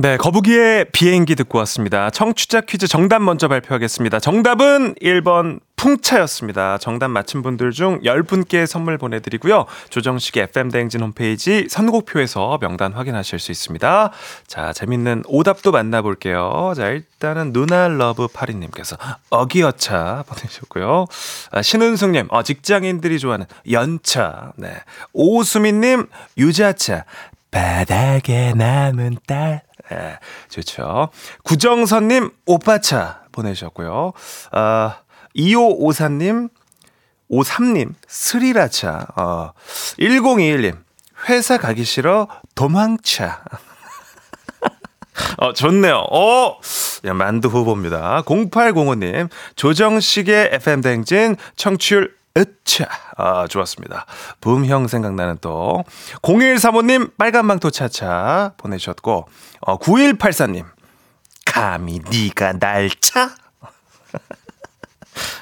네, 거북이의 비행기 듣고 왔습니다. 청취자 퀴즈 정답 먼저 발표하겠습니다. 정답은 1번 풍차였습니다. 정답 맞힌 분들 중 10분께 선물 보내드리고요. 조정식의 FM대행진 홈페이지 선곡표에서 명단 확인하실 수 있습니다. 자, 재밌는 오답도 만나볼게요. 자, 일단은 누나 러브 파리님께서 어기여차 보내셨고요. 아, 신은숙님, 어, 직장인들이 좋아하는 연차. 네. 오수민님, 유자차. 바닥에 남은 딸. 예, 좋죠. 구정선님, 오빠차 보내주셨고요. 아, 2554님, 53님, 스리라차. 어, 1021님, 회사 가기 싫어, 도망차. 어, 좋네요. 어, 야, 만두 후보입니다. 0805님, 조정식의 FM대행진 청취율 으차. 아, 좋았습니다. 붐형 생각나는 또. 0135님, 빨간망토 차차 보내주셨고, 어, 9184님, 감히 네가 날 차?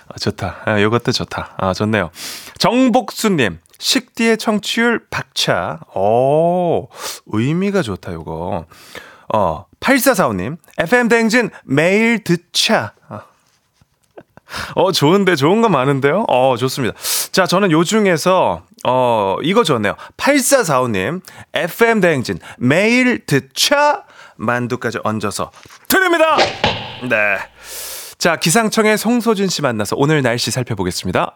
아, 좋다. 아, 요것도 좋다. 아, 좋네요. 정복수님, 식디의 청취율 박차. 오, 의미가 좋다, 요거. 어, 8445님, FM대행진 매일 듣차. 아. 어, 좋은데, 좋은 거 많은데요? 어, 좋습니다. 자, 저는 요 중에서, 어, 이거 좋네요. 8445님, FM 대행진, 매일 듣차 만두까지 얹어서 드립니다! 네. 자, 기상청의 송소진 씨 만나서 오늘 날씨 살펴보겠습니다.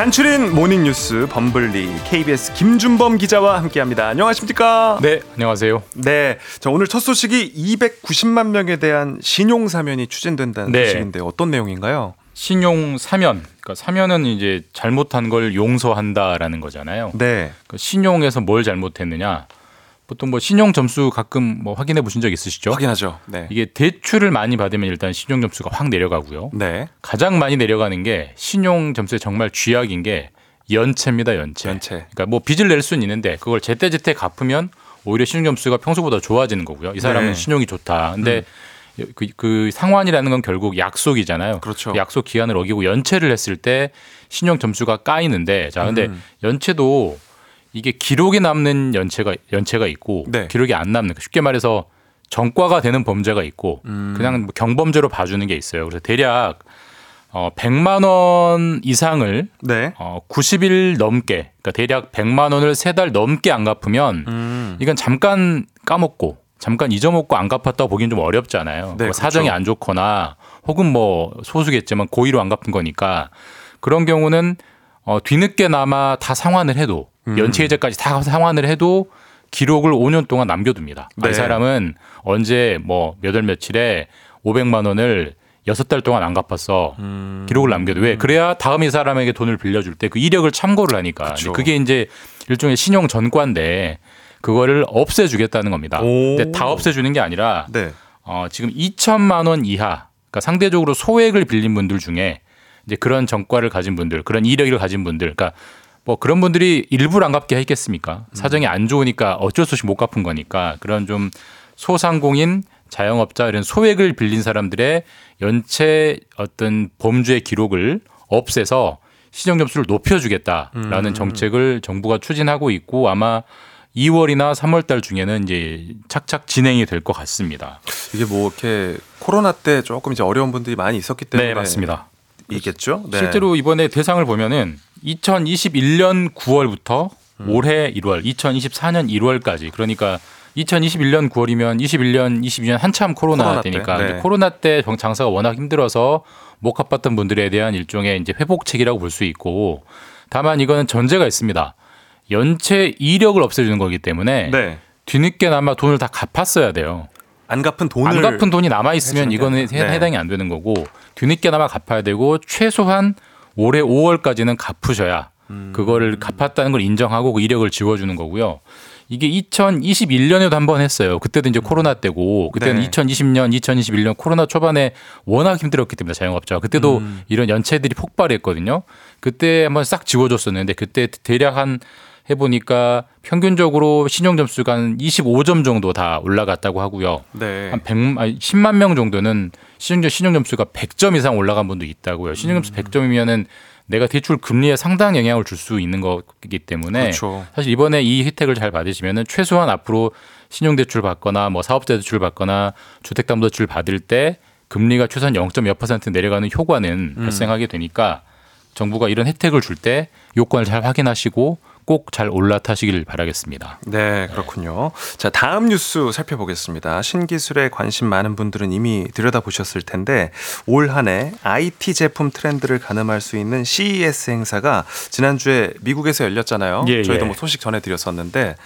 간추린 모닝뉴스 범블리 KBS 김준범 기자와 함께합니다. 안녕하십니까? 네, 안녕하세요. 네, 자 오늘 첫 소식이 290만 명에 대한 신용 사면이 추진된다는 네. 소식인데 어떤 내용인가요? 신용 사면. 그러니까 사면은 이제 잘못한 걸 용서한다라는 거잖아요. 네, 그 신용에서 뭘 잘못했느냐? 보통 뭐 신용 점수 가끔 뭐 확인해 보신 적 있으시죠? 확인하죠. 네, 이게 대출을 많이 받으면 일단 신용 점수가 확 내려가고요. 네, 가장 많이 내려가는 게 신용 점수의 정말 쥐약인 게 연체입니다, 연체. 연체. 그러니까 뭐 빚을 낼 수는 있는데 그걸 제때제때 갚으면 오히려 신용 점수가 평소보다 좋아지는 거고요. 이 사람은 네. 신용이 좋다. 근데 그, 그 상환이라는 건 결국 약속이잖아요. 그렇죠. 그 약속 기한을 어기고 연체를 했을 때 신용 점수가 까이는데 자, 근데 음. 연체도 이게 기록에 남는 연체가 연체가 있고 네. 기록이 안 남는 쉽게 말해서 전과가 되는 범죄가 있고 음. 그냥 뭐 경범죄로 봐주는 게 있어요. 그래서 대략 어 100만 원 이상을 네, 어 90일 넘게 그러니까 대략 100만 원을 세 달 넘게 안 갚으면 음, 이건 잠깐 까먹고 잠깐 잊어먹고 안 갚았다고 보기엔 좀 어렵잖아요. 네, 뭐 사정이 그렇죠. 안 좋거나 혹은 뭐 소수겠지만 고의로 안 갚은 거니까 그런 경우는 어, 뒤늦게나마 다 상환을 해도 음. 연체 이자까지 다 상환을 해도 기록을 5년 동안 남겨둡니다. 아, 네. 이 사람은 언제 뭐 몇 월 며칠에 500만 원을 여섯 달 동안 안 갚았어. 음. 기록을 남겨도 왜? 그래야 다음 이 사람에게 돈을 빌려줄 때 그 이력을 참고를 하니까. 그쵸. 그게 이제 일종의 신용 전과인데 그거를 없애주겠다는 겁니다. 오. 근데 다 없애주는 게 아니라 네, 어, 지금 2천만 원 이하, 그러니까 상대적으로 소액을 빌린 분들 중에 이제 그런 전과를 가진 분들, 그런 이력을 가진 분들, 그러니까 뭐 그런 분들이 일부러 안 갚게 했겠습니까? 사정이 안 좋으니까 어쩔 수 없이 못 갚은 거니까 그런 좀 소상공인 자영업자 이런 소액을 빌린 사람들의 연체 어떤 범죄 기록을 없애서 신용 점수를 높여주겠다라는 정책을 정부가 추진하고 있고 아마 2월이나 3월 달 중에는 이제 착착 진행이 될 것 같습니다. 이게 뭐 이렇게 코로나 때 조금 이제 어려운 분들이 많이 있었기 때문에 네, 맞습니다. 이겠죠. 네. 실제로 이번에 대상을 보면은 2021년 9월부터 올해 1월, 2024년 1월까지 그러니까 2021년 9월이면 21년, 22년 한참 코로나, 코로나 때, 때니까 네. 이제 코로나 때 정- 장사가 워낙 힘들어서 못 갚았던 분들에 대한 일종의 이제 회복책이라고 볼 수 있고 다만 이거는 전제가 있습니다. 연체 이력을 없애주는 거기 때문에 네, 뒤늦게나마 돈을 다 갚았어야 돼요. 안 갚은 돈을 안 갚은 돈이 남아 있으면 이거는. 네. 해당이 안 되는 거고 뒤늦게나마 갚아야 되고 최소한 올해 5월까지는 갚으셔야 그거를 갚았다는 걸 인정하고 그 이력을 지워주는 거고요. 이게 2021년에도 한 번 했어요. 그때도 이제 코로나 때고 그때는 네. 2020년, 2021년 코로나 초반에 워낙 힘들었기 때문에 자영업자가 그때도 이런 연체들이 폭발했거든요. 그때 한번 싹 지워줬었는데 그때 대략 한 해보니까 평균적으로 신용 점수가 한 25점 정도 다 올라갔다고 하고요. 네. 한 100, 아니, 10만 명 정도는 신용, 신용 점수가 100점 이상 올라간 분도 있다고요. 신용 음. 점수 100점이면은 내가 대출 금리에 상당 영향을 줄 수 있는 거기 때문에 그렇죠. 사실 이번에 이 혜택을 잘 받으시면은 최소한 앞으로 신용 대출 받거나 뭐 사업자 대출 받거나 주택담보대출 받을 때 금리가 최소한 0.몇 퍼센트 내려가는 효과는 음. 발생하게 되니까 정부가 이런 혜택을 줄 때 요건을 잘 확인하시고 꼭 잘 올라타시길 바라겠습니다. 네, 그렇군요. 자, 다음 뉴스 살펴보겠습니다. 신기술에 관심 많은 분들은 이미 들여다보셨을 텐데 올 한 해 IT 제품 트렌드를 가늠할 수 있는 CES 행사가 지난주에 미국에서 열렸잖아요. 예, 저희도 예. 뭐 소식 전해드렸었는데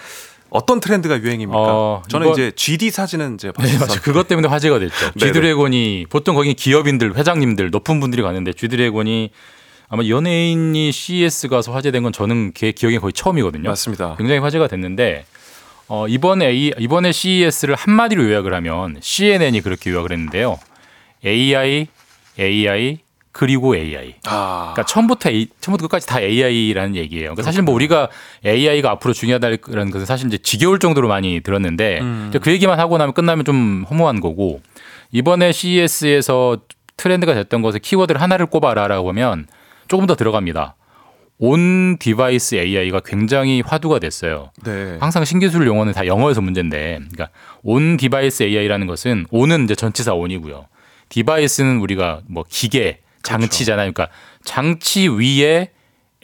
어떤 트렌드가 유행입니까? 어, 저는 이제 GD 사진은 이제 네, 봤었는데 맞아요. 그것 때문에 화제가 됐죠. 네네. 쥐드래곤이 보통 거기 기업인들, 회장님들, 높은 분들이 가는데 쥐드래곤이 아마 연예인이 CES 가서 화제된 건 저는 제 기억에 거의 처음이거든요. 맞습니다. 굉장히 화제가 됐는데 어, 이번에 이- 이번에 CES를 한마디로 요약을 하면 CNN이 그렇게 요약을 했는데요. AI, AI 그리고 AI. 아, 그러니까 처음부터 A, 처음부터 끝까지 다 AI라는 얘기예요. 그러니까 사실 뭐 우리가 AI가 앞으로 중요하다는 것은 사실 이제 지겨울 정도로 많이 들었는데 음. 이제 그 얘기만 하고 나면 끝나면 좀 허무한 거고 이번에 CES에서 트렌드가 됐던 것에 키워드를 하나를 꼽아라라고 하면 조금 더 들어갑니다. on-device AI가 굉장히 화두가 됐어요. 네. 항상 신기술 용어는 다 영어여서 문제인데, 그러니까 on-device AI라는 것은 on은 이제 전치사 on이고요. device는 우리가 뭐 기계, 장치잖아요. 그러니까 장치 위에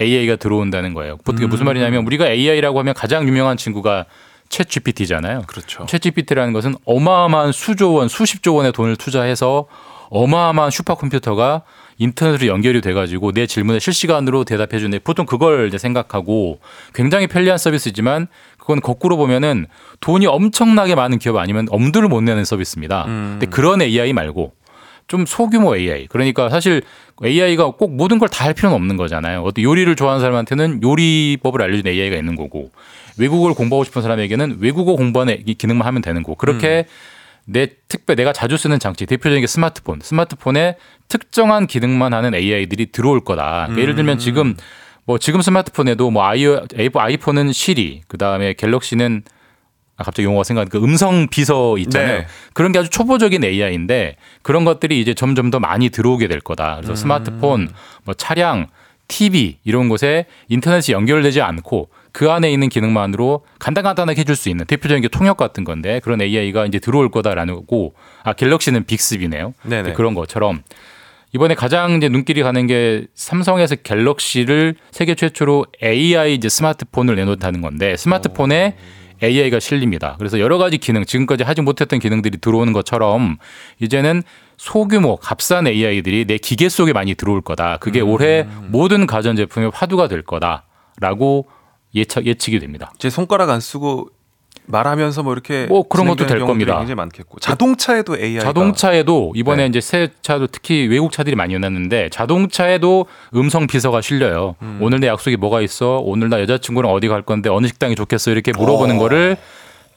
AI가 들어온다는 거예요. 보통 이게 무슨 말이냐면 우리가 AI라고 하면 가장 유명한 친구가 ChatGPT잖아요. 그렇죠. ChatGPT라는 것은 어마어마한 수조 원, 수십조 원의 돈을 투자해서 어마어마한 슈퍼컴퓨터가 인터넷으로 연결이 돼가지고 내 질문에 실시간으로 대답해주는 보통 그걸 이제 생각하고 굉장히 편리한 서비스지만 그건 거꾸로 보면은 돈이 엄청나게 많은 기업 아니면 엄두를 못 내는 서비스입니다. 근데 그런 AI 말고 좀 소규모 AI. 그러니까 사실 AI가 꼭 모든 걸 다 할 필요는 없는 거잖아요. 어떤 요리를 좋아하는 사람한테는 요리법을 알려주는 AI가 있는 거고 외국어를 공부하고 싶은 사람에게는 외국어 공부하는 이 기능만 하면 되는 거고 그렇게 내 특별 내가 자주 쓰는 장치 대표적인 게 스마트폰 스마트폰에 특정한 기능만 하는 AI들이 들어올 거다. 그러니까 예를 들면 지금 뭐 지금 스마트폰에도 뭐 아이 아이폰은 시리 그다음에 갤럭시는 아, 갑자기 용어가 생각 그 음성 비서 있잖아요. 네. 그런 게 아주 초보적인 AI인데 그런 것들이 이제 점점 더 많이 들어오게 될 거다. 그래서 스마트폰, 뭐 차량, TV 이런 곳에 인터넷이 연결되지 않고 그 안에 있는 기능만으로 간단간단하게 해줄 수 있는 대표적인 게 통역 같은 건데 그런 AI가 이제 들어올 거다라는 거고 아 갤럭시는 빅스비네요. 네네. 그런 것처럼 이번에 가장 이제 눈길이 가는 게 삼성에서 갤럭시를 세계 최초로 AI 이제 스마트폰을 내놓다는 건데 스마트폰에 AI가 실립니다. 그래서 여러 가지 기능, 지금까지 하지 못했던 기능들이 들어오는 것처럼 이제는 소규모 값싼 AI들이 내 기계 속에 많이 들어올 거다. 그게 올해 모든 가전 제품의 화두가 될 거다 라고 예측 예측이 됩니다. 제 손가락 안 쓰고 말하면서 뭐 이렇게 뭐 그런 것도 될 겁니다. 굉장히 많겠고 자동차에도 AI가 자동차에도 이번에 네. 이제 새 차도 특히 외국 차들이 많이 나는데 자동차에도 음성 비서가 실려요. 음. 오늘 내 약속이 뭐가 있어? 오늘 나 여자친구랑 어디 갈 건데 어느 식당이 좋겠어? 이렇게 물어보는 거를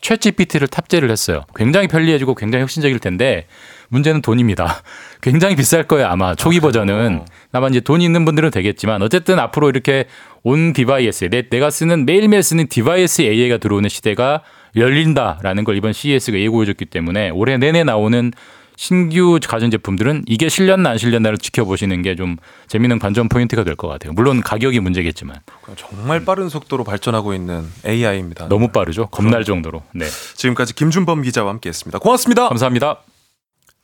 챗 GPT를 탑재를 했어요. 굉장히 편리해지고 굉장히 혁신적일 텐데 문제는 돈입니다. 굉장히 비쌀 거예요 아마 초기 버전은. 다만 이제 돈이 있는 분들은 되겠지만 어쨌든 앞으로 이렇게 on device에 내, 내가 쓰는 매일매일 쓰는 device AI가 들어오는 시대가 열린다라는 걸 이번 CES가 예고해줬기 때문에 올해 내내 나오는 신규 가전제품들은 이게 실렸나 안 실렸나를 지켜보시는 게 좀 재미있는 관전 포인트가 될 것 같아요. 물론 가격이 문제겠지만 정말 빠른 속도로 발전하고 있는 AI입니다. 너무 빠르죠. 겁날 정도로. 네. 지금까지 김준범 기자와 함께했습니다. 고맙습니다. 감사합니다.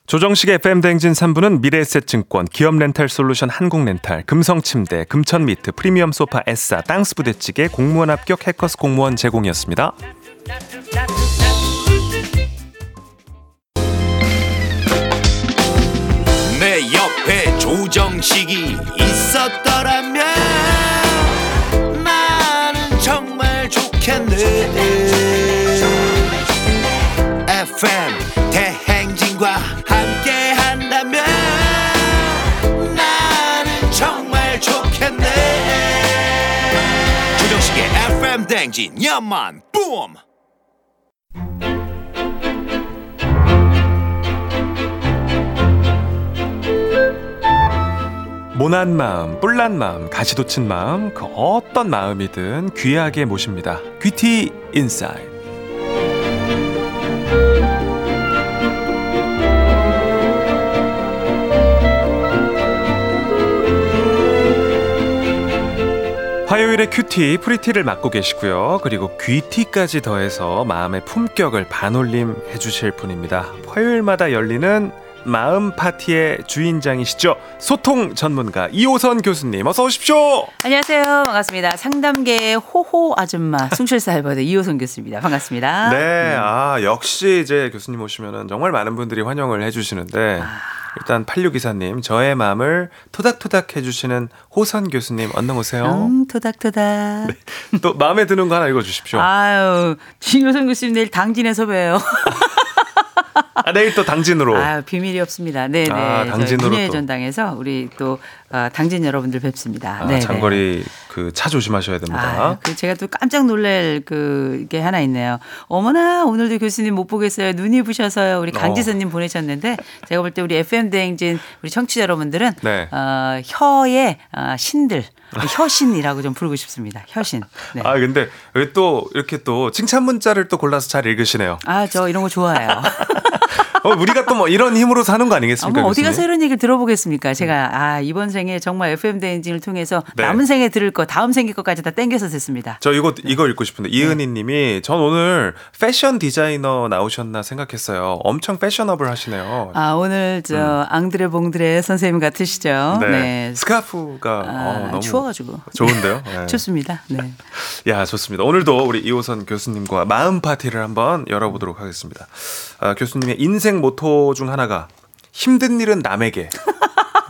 조정식의 FM 대행진 3부는 미래에셋증권, 기업렌탈솔루션 한국렌탈, 금성침대, 금천미트, 프리미엄 소파 에싸, 땅스 부대찌개, 공무원 합격 해커스 공무원 제공이었습니다. 내 옆에 조정식이 있었더라면 나는 정말 좋겠네 FM 댕진 야만 뿜 모난 마음, 뿔난 마음, 가시돋친 마음, 그 어떤 마음이든 귀하게 모십니다. 귀티 인사이드. 화요일에 cutie, pretty를 맡고 계시고요. 그리고 귀티까지 더해서 마음의 품격을 반올림 해주실 분입니다. 화요일마다 열리는 마음 파티의 주인장이시죠. 소통 전문가 이호선 교수님 어서 오십시오. 안녕하세요. 반갑습니다. 상담계의 호호 아줌마 숭실사 할버드 이호선 교수입니다. 반갑습니다. 네, 아 역시 이제 교수님 오시면은 정말 많은 분들이 환영을 해 주시는데 일단 86기사님 저의 마음을 토닥토닥 해주시는 호선 교수님 언능 오세요. 음, 토닥토닥. 또 마음에 드는 거 하나 읽어주십시오. 아, 아유, 이호선 교수님 내일 당진에서 봬요. 내일 또 당진으로. 아 비밀이 없습니다. 네네. 아, 당진으로 또. 전당에서 우리 또 아, 당진 여러분들 뵙습니다. 아. 장거리 그 차 조심하셔야 됩니다. 아, 그 제가 또 깜짝 놀랄 그게 하나 있네요. 어머나 오늘도 교수님 못 보겠어요. 눈이 부셔서요. 우리 강지선님 보내셨는데 제가 볼 때 우리 FM 대행진 우리 청취자 여러분들은 네. 어, 혀의 어, 신들 혀신이라고 좀 부르고 싶습니다. 혀신. 네. 아 근데 왜 또 이렇게 또 칭찬 문자를 또 골라서 잘 읽으시네요. 아, 저 이런 거 좋아해요. 어, 우리가 또 뭐 이런 힘으로 사는 거 아, 아니겠습니까? 뭐 어디 가서? 이런 얘기를 들어보겠습니까? 제가 아 이번 생에 정말 FM 대행진을 통해서 네. 남은 생에 들을 거 다음 생에 것까지 다 땡겨서 듣습니다. 저 이거 이거 읽고 싶은데 네. 이은희님이 전 오늘 패션 디자이너 나오셨나 생각했어요. 엄청 패셔너블 하시네요. 아 오늘 저 앙드레 봉드레 선생님 같으시죠? 네. 네. 스카프가 아, 어, 너무 추워가지고 좋은데요. 네. 좋습니다. 네. 야 좋습니다. 오늘도 우리 이호선 교수님과 마음 파티를 한번 열어보도록 하겠습니다. 아, 교수님의 인생 모토 중 하나가 힘든 일은 남에게.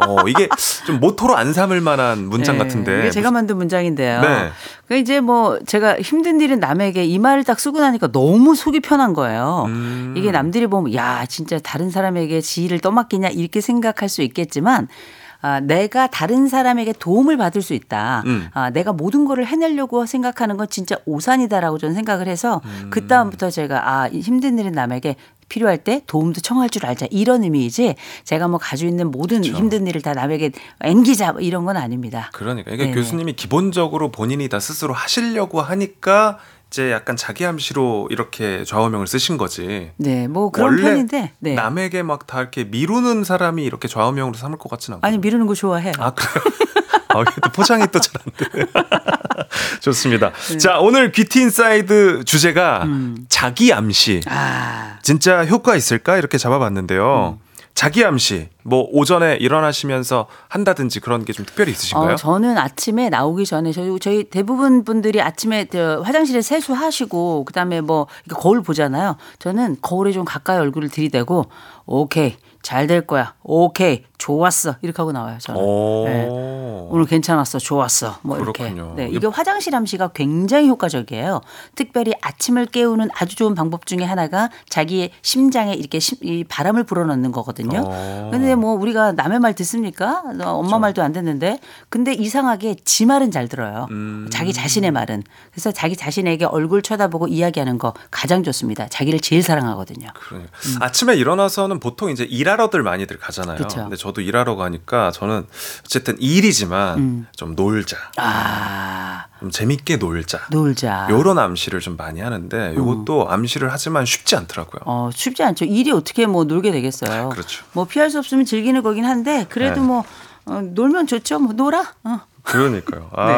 어 이게 좀 모토로 안 삼을 만한 문장 네, 같은데. 이게 제가 만든 문장인데요. 네. 그 이제 뭐 제가 힘든 일은 남에게 이 말을 딱 쓰고 나니까 너무 속이 편한 거예요. 음. 이게 남들이 보면 야 진짜 다른 사람에게 지휘를 떠맡기냐 이렇게 생각할 수 있겠지만 아, 내가 다른 사람에게 도움을 받을 수 있다. 음. 아, 내가 모든 거를 해내려고 생각하는 건 진짜 오산이다라고 저는 생각을 해서 그 다음부터 제가 아, 이 힘든 일은 남에게 필요할 때 도움도 청할 줄 알자 이런 의미이지 제가 뭐 가지고 있는 모든 힘든 일을 다 남에게 앵기자 뭐 이런 건 아닙니다. 그러니까 이게 네네. 교수님이 기본적으로 본인이 다 스스로 하시려고 하니까 이제 약간 자기 암시로 이렇게 좌우명을 쓰신 거지. 네, 뭐 그런 원래 편인데 네. 남에게 막 다 이렇게 미루는 사람이 이렇게 좌우명으로 삼을 것 같지는 않고. 아니 미루는 거 좋아해요. 아 그래요? 아, 이게 또 포장이 또 잘 안 돼. 좋습니다. 네. 자 오늘 귀티 인사이드 주제가 자기 암시. 음. 아, 진짜 효과 있을까 이렇게 잡아봤는데요. 자기 암시 뭐 오전에 일어나시면서 한다든지 그런 게 좀 특별히 있으신가요? 어, 저는 아침에 나오기 전에 저희, 저희 대부분 분들이 아침에 저 화장실에 세수하시고 그다음에 뭐 거울 보잖아요. 저는 거울에 좀 가까이 얼굴을 들이대고 오케이 잘 될 거야. 오케이 좋았어 이렇게 하고 나와요. 저는. 오. 네. 오늘 괜찮았어, 좋았어, 뭐 그렇군요. 이렇게. 네, 이게 화장실 암시가 굉장히 효과적이에요. 특별히 아침을 깨우는 아주 좋은 방법 중에 하나가 자기의 심장에 이렇게 심- 이 바람을 불어넣는 거거든요. 어. 근데 뭐 우리가 남의 말 듣습니까? 어, 엄마 말도 안 듣는데. 근데 이상하게 지 말은 잘 들어요. 음. 자기 자신의 말은. 그래서 자기 자신에게 얼굴 쳐다보고 이야기하는 거 가장 좋습니다. 자기를 제일 사랑하거든요. 그러니까 아침에 일어나서는 보통 이제 일 하러들 많이들 가잖아요. 음. 그쵸. 근데 저도 일하러 가니까 저는 어쨌든 일이지만 좀 놀자, 음. 아, 좀 재밌게 놀자. 놀자. 요런 암시를 좀 많이 하는데 요것도 암시를 하지만 쉽지 않더라고요. 어, 쉽지 않죠. 일이 어떻게 뭐 놀게 되겠어요. 그렇죠. 뭐 피할 수 없으면 즐기는 거긴 한데 그래도 네. 뭐 어, 놀면 좋죠. 뭐 놀아. 어. 그러니까요. 아, 네.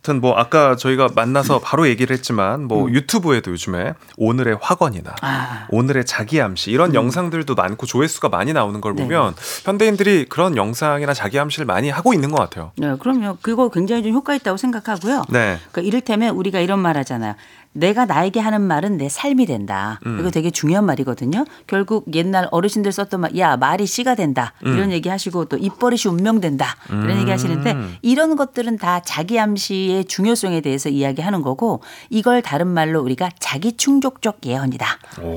하여튼 뭐 아까 저희가 만나서 바로 얘기를 했지만 뭐 유튜브에도 요즘에 오늘의 음. 아. 오늘의 자기 암시 이런 영상들도 많고 조회수가 많이 나오는 걸 네. 보면 현대인들이 그런 영상이나 자기 암시를 많이 하고 있는 것 같아요. 네, 그럼요. 그거 굉장히 좀 효과 있다고 생각하고요. 네. 그러니까 이를테면 우리가 이런 말 하잖아요. 내가 나에게 하는 말은 내 삶이 된다. 음. 이거 되게 중요한 말이거든요. 결국 옛날 어르신들 썼던 말, 야 말이 씨가 된다. 음. 이런 얘기 하시고 또 입버릇이 운명된다. 이런 얘기 하시는데 이런 것들은 다 자기 암시의 중요성에 대해서 이야기하는 거고 이걸 다른 말로 우리가 자기 충족적 예언이다.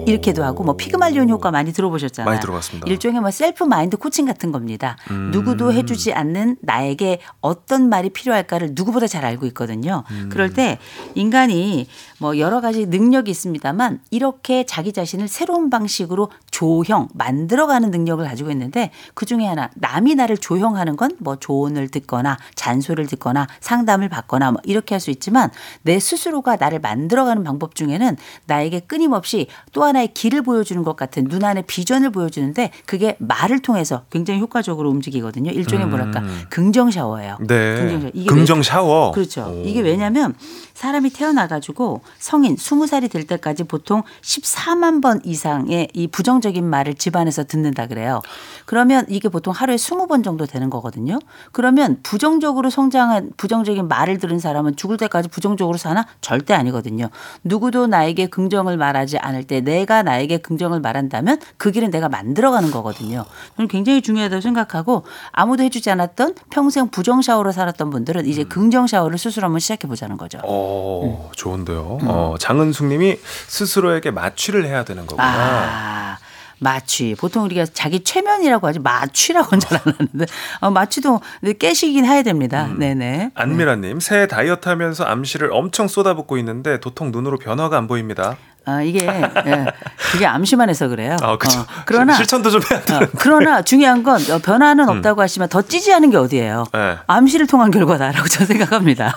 이렇게도 하고 뭐 피그말리온 효과 많이 들어보셨잖아요. 많이 들어봤습니다. 일종의 뭐 self mind coaching 같은 겁니다. 음. 누구도 해주지 않는 나에게 어떤 말이 필요할까를 누구보다 잘 알고 있거든요. 음. 그럴 때 인간이 뭐 여러 가지 능력이 있습니다만 이렇게 자기 자신을 새로운 방식으로 조형 만들어가는 능력을 가지고 있는데 그 중에 하나 남이 나를 조형하는 건 뭐 조언을 듣거나 잔소리를 듣거나 상담을 받거나 뭐 이렇게 할 수 있지만 내 스스로가 나를 만들어가는 방법 중에는 나에게 끊임없이 또 하나의 길을 보여주는 것 같은 눈 안에 비전을 보여주는데 그게 말을 통해서 굉장히 효과적으로 움직이거든요. 일종의 뭐랄까 긍정 샤워예요. 네. 긍정 샤워. 이게 긍정 왜- 샤워. 그렇죠. 오. 이게 왜냐하면 사람이 태어나가지고 성인 20살이 될 때까지 보통 14만 번 이상의 이 부정적인 말을 집안에서 듣는다 그래요. 그러면 이게 보통 하루에 20번 정도 되는 거거든요. 그러면 부정적으로 성장한 부정적인 말을 들은 사람은 죽을 때까지 부정적으로 사나? 절대 아니거든요. 누구도 나에게 긍정을 말하지 않을 때 내가 나에게 긍정을 말한다면 그 길은 내가 만들어가는 거거든요. 저는 굉장히 중요하다고 생각하고 아무도 해주지 않았던 평생 부정 샤워로 살았던 분들은 이제 긍정 샤워를 스스로 한번 시작해 보자는 거죠. 어, 좋은데요. 어, 장은숙 님이 스스로에게 마취를 해야 되는 거구나. 아, 마취. 보통 우리가 자기 최면이라고 하지 마취라고는 잘 안 하는데 어, 마취도 깨시긴 해야 됩니다. 네네. 안미라님, 새해 다이어트 하면서 암시를 엄청 쏟아붓고 있는데 도통 눈으로 변화가 안 보입니다. 아, 이게 예, 그게 암시만 해서 그래요. 아, 그죠. 어, 그러나 실천도 좀 해야 돼. 어, 그러나 중요한 건 어, 변화는 없다고 하시면 더 찌지하는 게 어디예요? 네. 암시를 통한 결과다라고 저는 생각합니다.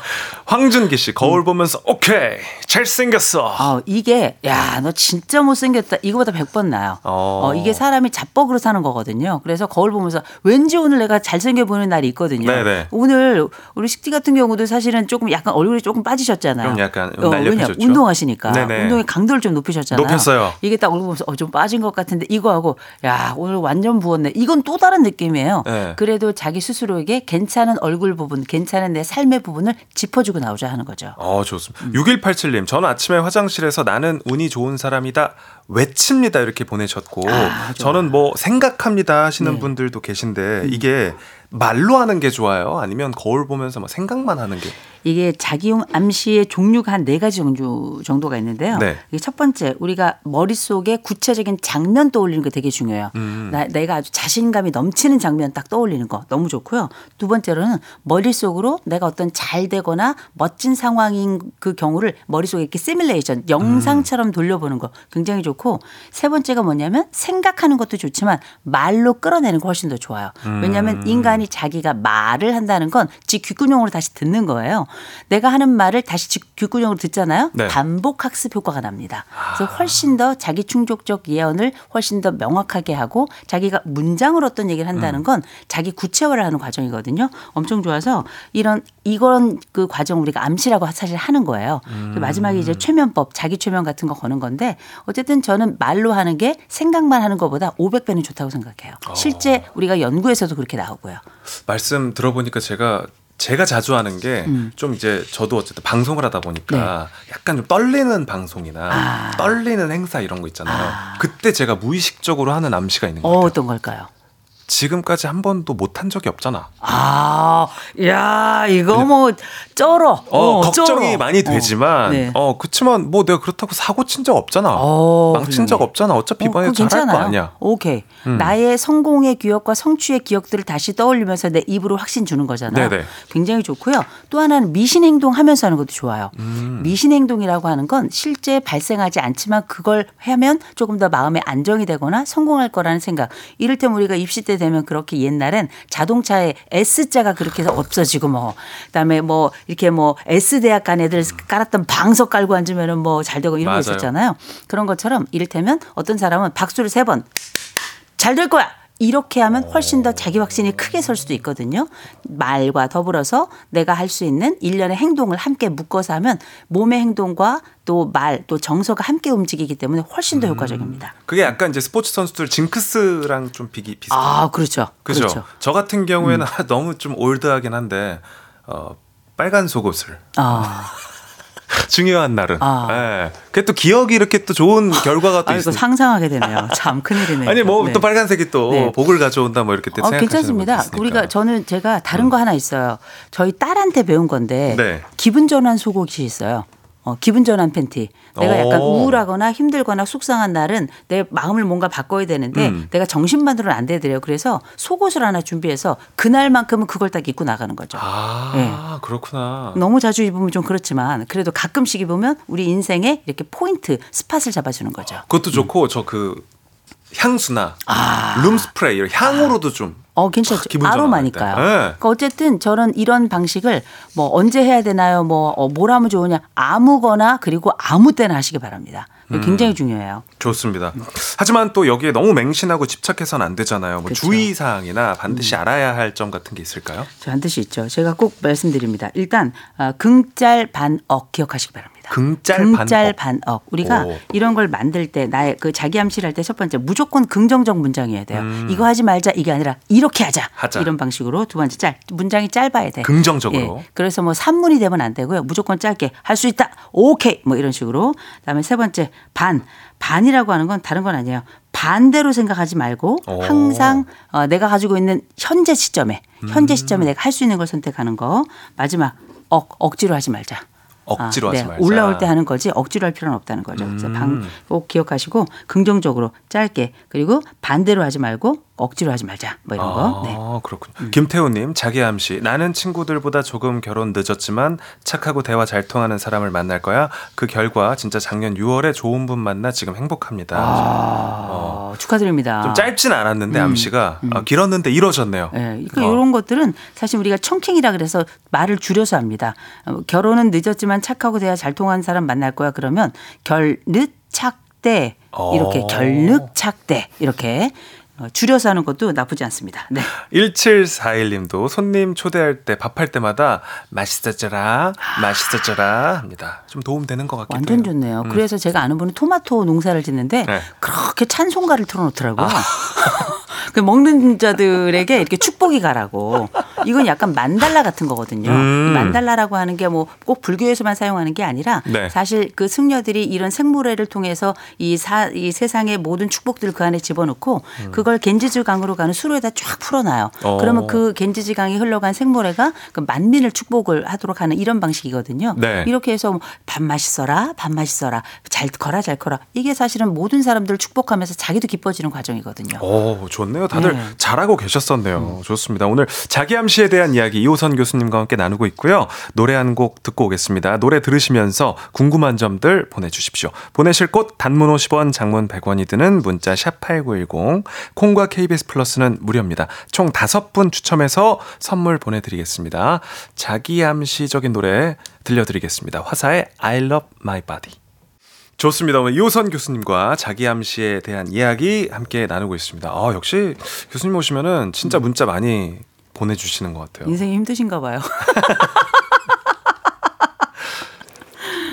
황준기 씨, 거울 보면서 오케이, 잘생겼어. 어, 이게 야, 너 진짜 못생겼다. 이거보다 100번 나요. 어. 어, 이게 사람이 자뻑으로 사는 거거든요. 그래서 거울 보면서 왠지 오늘 내가 잘생겨 보이는 날이 있거든요. 네네. 오늘 우리 식디 같은 경우도 사실은 조금 약간 얼굴이 조금 빠지셨잖아요. 좀 약간 어, 왜냐 날렵해졌죠. 운동하시니까 네네. 운동의 강도 를 좀 높이셨잖아요. 높였어요. 이게 딱 얼굴 보면서 어, 좀 빠진 것 같은데 이거 하고 야 오늘 완전 부었네. 이건 또 다른 느낌이에요. 네. 그래도 자기 스스로에게 괜찮은 얼굴 부분, 괜찮은 내 삶의 부분을 짚어주고 나오자 하는 거죠. 어, 좋습니다. 6187님, 저는 아침에 화장실에서 나는 운이 좋은 사람이다. 외칩니다. 이렇게 보내셨고. 아. 저는 뭐 생각합니다 하시는 네. 분들도 계신데 이게 말로 하는 게 좋아요? 아니면 거울 보면서 뭐 생각만 하는 게? 이게 자기용 암시의 종류가 한 네 가지 정도, 정도가 있는데요. 네. 이게 첫 번째 우리가 머릿속에 구체적인 장면 떠올리는 거 되게 중요해요. 음. 나, 내가 아주 자신감이 넘치는 장면 딱 떠올리는 거 너무 좋고요. 두 번째로는 머릿속으로 내가 어떤 잘 되거나 멋진 상황인 그 경우를 머릿속에 이렇게 시뮬레이션 영상처럼 돌려보는 거 굉장히 좋고 세 번째가 뭐냐면 생각하는 것도 좋지만 말로 끌어내는 거 훨씬 더 좋아요. 음. 왜냐하면 인간이 자기가 말을 한다는 건 지 귓구녕으로 다시 듣는 거예요. 내가 하는 말을 다시 지 귓구녕으로 듣잖아요. 네. 반복 학습 효과가 납니다. 그래서 훨씬 더 자기 충족적 예언을 훨씬 더 명확하게 하고 자기가 문장으로 어떤 얘기를 한다는 건 자기 구체화를 하는 과정이거든요. 엄청 좋아서 이런 이런 그 과정 우리가 암시라고 사실 하는 거예요. 그 마지막에 이제 최면법, 자기 최면 같은 거 거는 건데 어쨌든 저는 말로 하는 게 생각만 하는 것보다 500배는 좋다고 생각해요. 실제 우리가 연구에서도 그렇게 나오고요. 말씀 들어보니까 제가 제가 자주 하는 게 음. 좀 이제 저도 어쨌든 방송을 하다 보니까 네. 약간 좀 떨리는 방송이나 아. 떨리는 행사 이런 거 있잖아요. 그때 제가 무의식적으로 하는 암시가 있는 것 어. 어떤 걸까요? 지금까지 한 번도 못한 적이 없잖아. 아, 야, 이거 뭐 쩔어. 어, 걱정이 쩔어. 많이 되지만 어, 네. 어, 그렇지만 뭐 내가 그렇다고 사고 친 적 없잖아. 어, 망친 적 훌륭해. 없잖아. 어차피 어, 이번에 잘할 거. 아니야. 오케이. 음. 나의 성공의 기억과 성취의 기억들을 다시 떠올리면서 내 입으로 확신 주는 거잖아요. 네네. 굉장히 좋고요. 또 하나는 미신 행동 하면서 하는 것도 좋아요. 음. 미신 행동이라고 하는 건 실제 발생하지 않지만 그걸 하면 조금 더 마음의 안정이 되거나 성공할 거라는 생각. 이를테면 우리가 입시 때 되면 그렇게 옛날엔 자동차에 S자가 그렇게 해서 없어지고 뭐 그다음에 뭐 이렇게 뭐 S대학 간 애들 깔았던 방석 깔고 앉으면은 뭐 잘 되고 이런 맞아요. 거 있었잖아요. 그런 것처럼 이를테면 어떤 사람은 박수를 세 번 잘 될 거야. 이렇게 하면 훨씬 더 자기 확신이 크게 설 수도 있거든요. 말과 더불어서 내가 할 수 있는 일련의 행동을 함께 묶어서 하면 몸의 행동과 또 말, 또 정서가 함께 움직이기 때문에 훨씬 음. 더 효과적입니다. 그게 약간 이제 스포츠 선수들 징크스랑 좀 비기 비슷해요. 아, 그렇죠. 그죠? 그렇죠. 저 같은 경우에는 너무 좀 올드하긴 한데 어, 빨간 속옷을 아. 중요한 날은. 아. 예. 그게 또 기억이 이렇게 또 좋은 결과가 또 아, 있습니다. 상상하게 되네요. 참 큰일이네요. 아니 뭐 네. 또 빨간색이 또 네. 복을 가져온다 뭐 이렇게 또 어, 괜찮습니다. 음. 우리가 저는 제가 다른 거 하나 있어요. 저희 딸한테 배운 건데 네. 기분 전환 속옷이 있어요. 어, 기분 전환 팬티. 내가 약간 오. 우울하거나 힘들거나 속상한 날은 내 마음을 뭔가 바꿔야 되는데 음. 내가 정신만으로는 안 되더래요. 그래서 속옷을 하나 준비해서 그날만큼은 그걸 딱 입고 나가는 거죠. 아 네. 그렇구나. 너무 자주 입으면 좀 그렇지만 그래도 가끔씩 입으면 우리 인생에 이렇게 포인트 스팟을 잡아주는 거죠. 그것도 좋고 저그 향수나 룸 스프레이 향으로도 좀 어, 괜찮죠. 기분 아로마니까요. 때. 네. 그러니까 어쨌든 저는 이런 방식을 뭐 언제 해야 되나요? 뭐, 어, 뭘 하면 좋으냐? 아무거나 그리고 아무 때나 하시기 바랍니다. 이거 굉장히 중요해요. 좋습니다. 하지만 또 여기에 너무 맹신하고 집착해서는 안 되잖아요. 뭐 그쵸. 주의 사항이나 반드시 알아야 할 점 같은 게 있을까요? 저 반드시 있죠. 제가 꼭 말씀드립니다. 일단 어, 긍짤 반억 기억하시기 바랍니다. 긍짤 긍짤 반억. 우리가 오. 이런 걸 만들 때 나의 그 자기 암시를 할 때 첫 번째 무조건 긍정적 문장이어야 돼요. 음. 이거 하지 말자 이게 아니라 이렇게 하자. 하자. 이런 방식으로 두 번째 짤 문장이 짧아야 돼. 긍정적으로. 예. 그래서 뭐 산문이 되면 안 되고요. 무조건 짧게 할 수 있다. 오케이. 뭐 이런 식으로. 그다음에 세 번째 반. 반이라고 하는 건 다른 건 아니에요. 반대로 생각하지 말고 오. 항상 어, 내가 가지고 있는 현재 시점에 현재 음. 시점에 내가 할 수 있는 걸 선택하는 거. 마지막 억 억지로 하지 말자. 억지로 아, 하지 네. 말자. 음. 올라올 때 하는 거지 억지로 할 필요는 없다는 거죠. 그래서 방, 꼭 기억하시고 긍정적으로 짧게 그리고 반대로 하지 말고 억지로 하지 말자. 뭐 이런 거. 네. 아, 그렇군요. 김태우님, 자기암 씨. 나는 친구들보다 조금 결혼 늦었지만 착하고 대화 잘 통하는 사람을 만날 거야. 그 결과 진짜 작년 6월에 좋은 분 만나 지금 행복합니다. 어, 축하드립니다. 좀 짧진 않았는데 음. 암 씨가 어, 길었는데 이뤄졌네요. 예, 그 어. 이런 것들은 사실 우리가 청킹이라 그래서 말을 줄여서 합니다. 어, 결혼은 늦었지만 착하고 대화 잘 통하는 사람 만날 거야. 그러면 결 늦 착대 이렇게 어. 결늦 착대 이렇게 어, 줄여서 하는 것도 나쁘지 않습니다. 네. 1741님도 손님 초대할 때 밥할 때마다 맛있었더라, 맛있었더라 합니다. 좀 도움 되는 것 같기도 완전 해요. 좋네요. 그래서 제가 아는 분은 토마토 농사를 짓는데 네. 그렇게 찬송가를 틀어놓더라고요. 그 먹는 자들에게 이렇게 축복이 가라고. 이건 약간 만달라 같은 거거든요. 음. 이 만달라라고 하는 게 뭐 꼭 불교에서만 사용하는 게 아니라 네. 사실 그 승려들이 이런 생물회를 통해서 이, 사, 이 세상의 모든 축복들을 그 안에 집어넣고 그걸 겐지즈 강으로 가는 수로에다 쫙 풀어놔요. 음. 어. 그러면 그 겐지즈 강이 흘러간 생물회가 그 만민을 축복을 하도록 하는 이런 방식이거든요. 네. 이렇게 해서 뭐밥 맛있어라, 밥 맛있어라, 잘 커라, 잘 커라. 이게 사실은 모든 사람들 축복하면서 자기도 기뻐지는 과정이거든요. 오, 좋네 요. 다들 네. 잘하고 계셨었네요. 좋습니다. 오늘 자기암 씨에 대한 이야기 이호선 교수님과 함께 나누고 있고요. 노래 한 곡 듣고 오겠습니다. 노래 들으시면서 궁금한 점들 보내주십시오. 보내실 곳 단문 50원, 장문 100원이 드는 문자 샵 #8910 콩과 KBS 플러스는 무료입니다. 총 다섯 분 추첨해서 선물 보내드리겠습니다. 자기암 씨적인 노래 들려드리겠습니다. 화사의 I Love My Body. 좋습니다. 오늘 이호선 교수님과 자기암 씨에 대한 이야기 함께 나누고 있습니다. 아, 역시 교수님 오시면은 진짜 문자 많이 보내주시는 것 같아요. 인생이 힘드신가 봐요.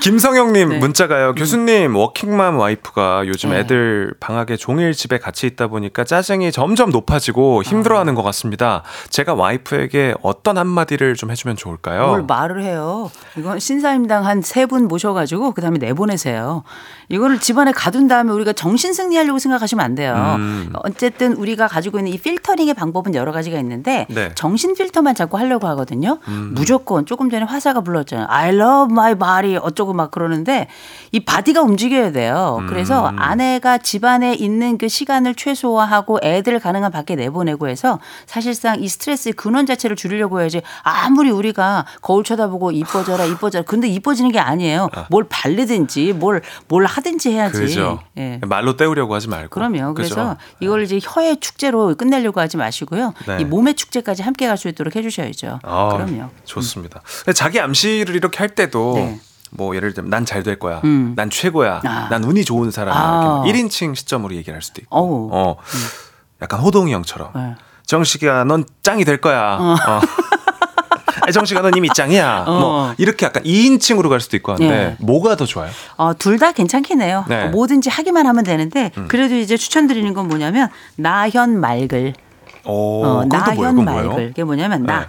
김성영님 네. 문자가요. 교수님 워킹맘 와이프가 요즘 네. 애들 방학에 종일 집에 같이 있다 보니까 짜증이 점점 높아지고 힘들어하는 것 같습니다. 제가 와이프에게 어떤 한마디를 좀 해주면 좋을까요? 뭘 말을 해요. 이건 신사임당 한 세 분 모셔가지고 그다음에 내보내세요. 이거를 집안에 가둔 다음에 우리가 정신 승리하려고 생각하시면 안 돼요. 음. 어쨌든 우리가 가지고 있는 이 필터링의 방법은 여러 가지가 있는데 네. 음. 정신 필터만 자꾸 하려고 하거든요. 무조건 조금 전에 화사가 불렀잖아요. I love my body 어쩌고 막 그러는데 이 body가 움직여야 돼요. 그래서 음. 아내가 집안에 있는 그 시간을 최소화하고 애들 가능한 밖에 내보내고 해서 사실상 이 스트레스의 근원 자체를 줄이려고 해야지 아무리 우리가 거울 쳐다보고 이뻐져라 이뻐져라 근데 이뻐지는 게 아니에요. 뭘 바르든지 뭘 뭘 하든지 해야지. 그죠. 예. 말로 때우려고 하지 말고. 그럼요. 그래서 그죠? 이걸 이제 혀의 축제로 끝내려고 하지 마시고요. 네. 이 몸의 축제까지 함께 갈 수 있도록 해주셔야죠. 아, 그럼요. 좋습니다. 근데 자기 암시를 이렇게 할 때도 네. 뭐 예를 들면 난 잘 될 거야. 음. 난 최고야. 아. 난 운이 좋은 사람이야. 아. 이렇게 1인칭 시점으로 얘기를 할 수도 있고. 어우. 어. 약간 호동이 형처럼. 네. 정식이야, 넌 짱이 될 거야. 어. 아니, 정식아, 넌 이미 짱이야. 어. 뭐 이렇게 약간 2인칭으로 갈 수도 있고 한데 예. 뭐가 더 좋아요? 어, 둘 다 괜찮긴 해요. 네. 음. 어, 뭐든지 하기만 하면 되는데 그래도 이제 추천드리는 건 뭐냐면 나현 말글. 오, 어? 나현? 말글. 그게 뭐냐면 나 네.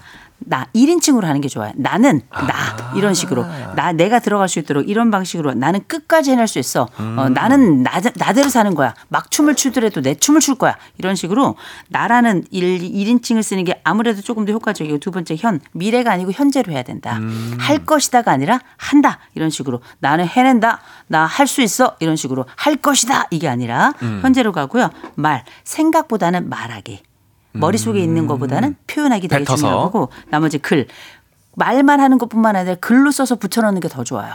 나 1인칭으로 하는 게 좋아요. 나는 나 이런 식으로 나 내가 들어갈 수 있도록 이런 방식으로 나는 끝까지 해낼 수 있어. 어, 나는 나, 나대로 사는 거야. 막 춤을 추더라도 내 춤을 출 거야. 이런 식으로 나라는 1, 1인칭을 쓰는 게 아무래도 조금 더 효과적이고 두 번째 현 미래가 아니고 현재로 해야 된다. 할 것이다가 아니라 한다 이런 식으로 나는 해낸다. 나 할 수 있어 이런 식으로 할 것이다 이게 아니라 현재로 가고요. 말 생각보다는 말하기. 머릿속에 있는 것보다는 표현하기 되게 뱉어서. 중요하고 나머지 글 말만 하는 것뿐만 아니라 글로 써서 붙여넣는 게 더 좋아요.